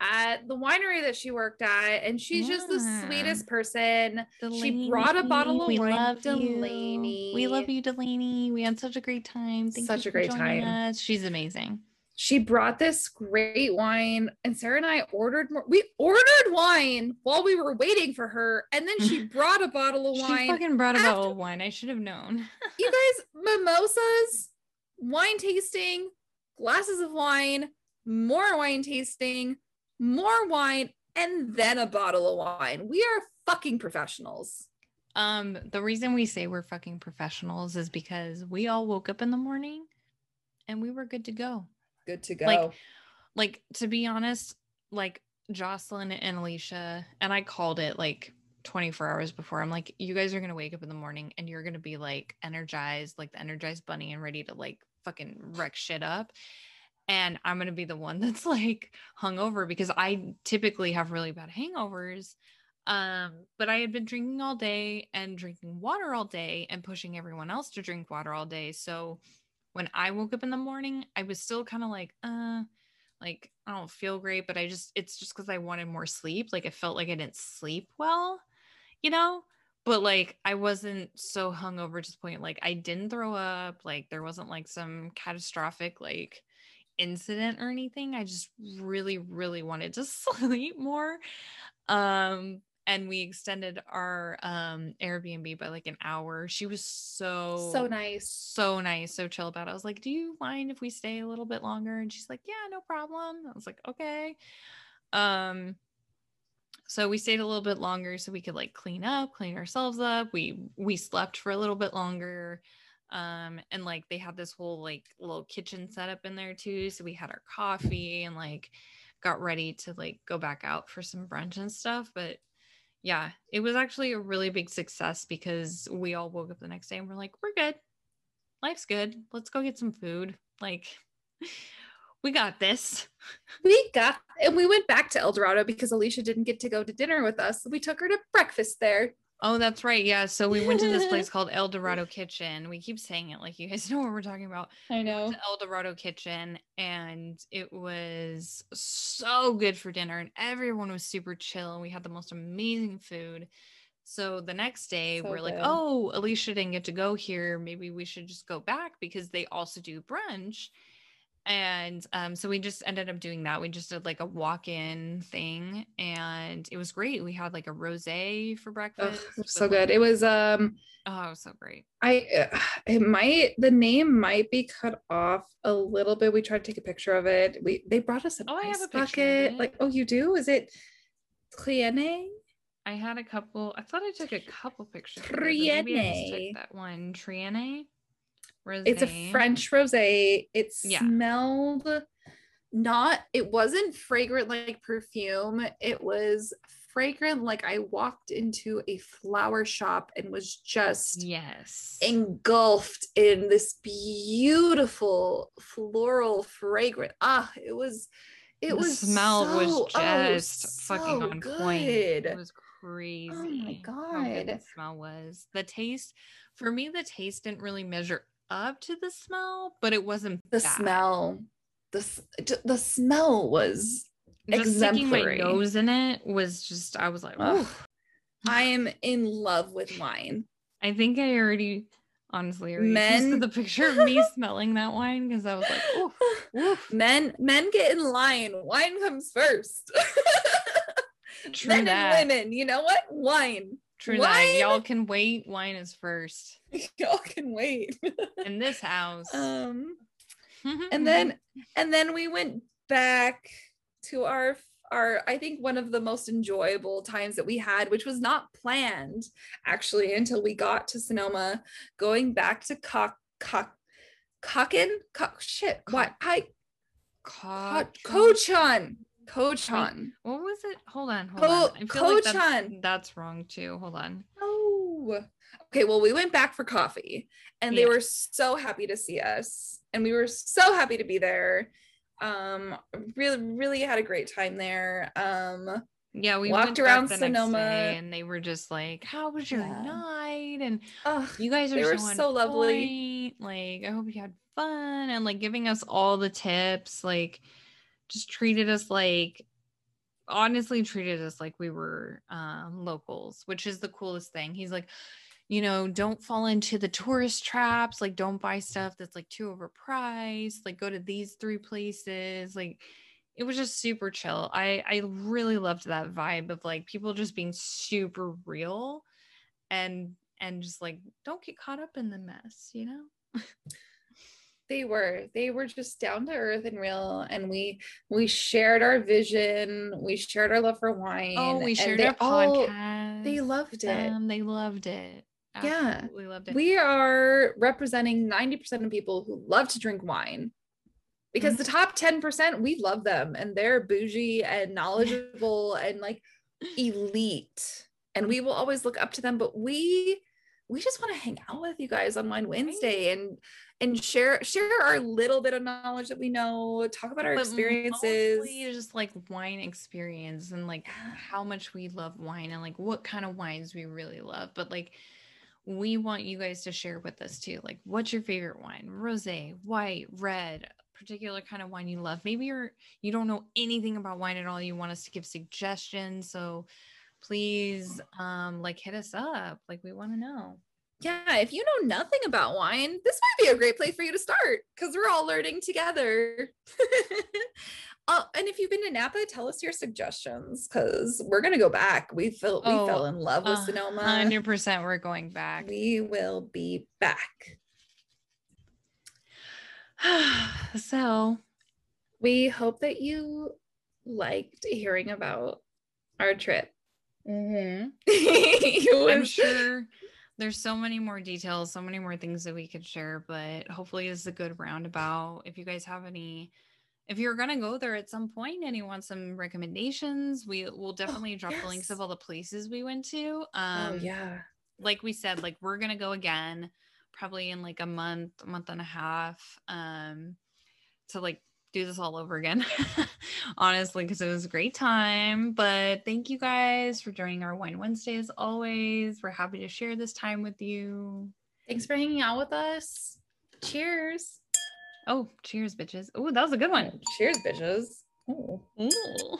at the winery that she worked at. And she's yeah. just the sweetest person. Delaney, she brought a bottle of we wine. Love Delaney. You. We love you, Delaney. We had such a great time. Thank such a great time. Us. She's amazing she brought this great wine and Sarah and I ordered more. We ordered wine while we were waiting for her. And then she [LAUGHS] brought a bottle of wine. She fucking brought a after- bottle of wine. I should have known. [LAUGHS] you guys, mimosas, wine tasting, glasses of wine, more wine tasting, more wine, and then a bottle of wine. We are fucking professionals. Um, the reason we say we're fucking professionals is because we all woke up in the morning and we were good to go good to go. Like, like to be honest, like Jocelyn and Alicia, and I called it like 24 hours before. I'm like, you guys are gonna wake up in the morning and you're gonna be like energized, like the energized bunny, and ready to like fucking wreck shit up. And I'm gonna be the one [LAUGHS] that's like hungover because I typically have really bad hangovers. Um, but I had been drinking all day and drinking water all day and pushing everyone else to drink water all day. So when I woke up in the morning, I was still kind of like, uh, like I don't feel great, but I just it's just because I wanted more sleep. Like I felt like I didn't sleep well, you know. But like I wasn't so hungover to the point like I didn't throw up. Like there wasn't like some catastrophic like incident or anything. I just really, really wanted to [LAUGHS] sleep more. Um, and we extended our um Airbnb by like an hour. She was so so nice. So nice, so chill about it. I was like, "Do you mind if we stay a little bit longer?" And she's like, "Yeah, no problem." I was like, "Okay." Um so we stayed a little bit longer so we could like clean up, clean ourselves up. We we slept for a little bit longer. Um and like they had this whole like little kitchen setup in there too, so we had our coffee and like got ready to like go back out for some brunch and stuff, but yeah, it was actually a really big success because we all woke up the next day and we're like, we're good. Life's good. Let's go get some food. Like, [LAUGHS] we got this. We got, and we went back to El Dorado because Alicia didn't get to go to dinner with us. We took her to breakfast there. Oh, that's right. Yeah. So we went to this place [LAUGHS] called El Dorado Kitchen. We keep saying it like you guys [LAUGHS] know what we're talking about. I know. El Dorado Kitchen, and it was so good for dinner, and everyone was super chill, and we had the most amazing food. So the next day, So we're like, oh, Alicia didn't get to go here. Maybe we should just go back because they also do brunch. And um, so we just ended up doing that. We just did like a walk in thing and it was great. We had like a rose for breakfast. it was with, so like- good. It was um Oh, it was so great. I uh, it might the name might be cut off a little bit. We tried to take a picture of it. We they brought us an Oh, I have a bucket. Like, oh, you do? Is it Cliene? I had a couple, I thought I took a couple pictures. of it, Maybe I just Trienne. took that one. Trienne? It's a French rosé. It Yeah. smelled not it wasn't fragrant like perfume. It was fragrant like I walked into a flower shop and was just Yes. engulfed in this beautiful floral fragrance. Ah, it was it the was smell was so- oh, just fucking so on point. It was crazy. Oh my good the smell was. The taste, for me, the taste didn't really measure up to the smell, but it wasn't The bad. smell, the the smell was Just sticking my exemplary. nose in it was just. I was like, oh. I am in love with wine. I think I already. Honestly, already Men- the picture of me [LAUGHS] smelling that wine because I was like, oh. [LAUGHS] Men men get in line. Wine comes first. [LAUGHS] True Men that. and women, you know what? Wine. True Wine? that. Y'all can wait. Wine is first [LAUGHS] Y'all can wait. in this house. um and [LAUGHS] then and then we went back to our our i think one of the most enjoyable times that we had which was not planned actually until we got to sonoma going back to cock cock cockin cock shit what i Co- Kochon What was it? Hold on, hold Ko- on. I feel like that's, Kochan. that's wrong too. Hold on. Oh, okay. Well, we went back for coffee and they Yeah. were so happy to see us and we were so happy to be there. Um, really, really had a great time there. Um, Yeah, we Walked around Sonoma. and they were just like, "How was your Yeah. night?" And ugh, you guys are so, so lovely. Like, I hope you had fun and like giving us all the tips. Like, just treated us like honestly treated us like we were um locals which is the coolest thing. He's like you know don't fall into the tourist traps. Like don't buy stuff that's like too overpriced. Like go to these three places. Like it was just super chill. I i really loved that vibe of like people just being super real and and just like don't get caught up in the mess you know [LAUGHS] they were they were just down to earth and real and we we shared our vision we shared our love for wine oh we shared our all- podcast. they loved it. Um, they loved it. Yeah. Absolutely loved it. We are representing 90% of people who love to drink wine. Because Mm-hmm. the top 10% we love them and they're bougie and knowledgeable [LAUGHS] and like elite. And we will always look up to them but we we just want to hang out with you guys on wine wednesday and and share share our little bit of knowledge that we know talk about our But experiences just like wine experience and like how much we love wine and like what kind of wines we really love. But like we want you guys to share with us too. Like what's your favorite wine? Rosé, white, red, particular kind of wine you love. Maybe you're you don't know anything about wine at all. You want us to give suggestions. So please um like hit us up. Like we want to know. Yeah if you know nothing about wine this might be a great place for you to start because we're all learning together. [LAUGHS] Uh, and if you've been to napa tell us your suggestions because we're gonna go back. We fell we Oh, fell in love with A sonoma. Hundred percent we're going back. we will be back. [SIGHS] So we hope that you liked hearing about our trip. Mm-hmm. [LAUGHS] It I'm sure there's so many more details, so many more things that we could share, but hopefully it's a good roundabout. If you guys have any, if you're gonna go there at some point and you want some recommendations, we will definitely drop the links of all the places we went to. Um, oh yeah like we said, like we're gonna go again, probably in like a month, a month and a half, um, to like do this all over again, [LAUGHS] honestly, because it was a great time. But thank you guys for joining our Wine Wednesday as always. We're happy to share this time with you. Thanks for hanging out with us. Cheers. Oh, cheers, bitches. Oh, that was a good one. Cheers, bitches. Ooh.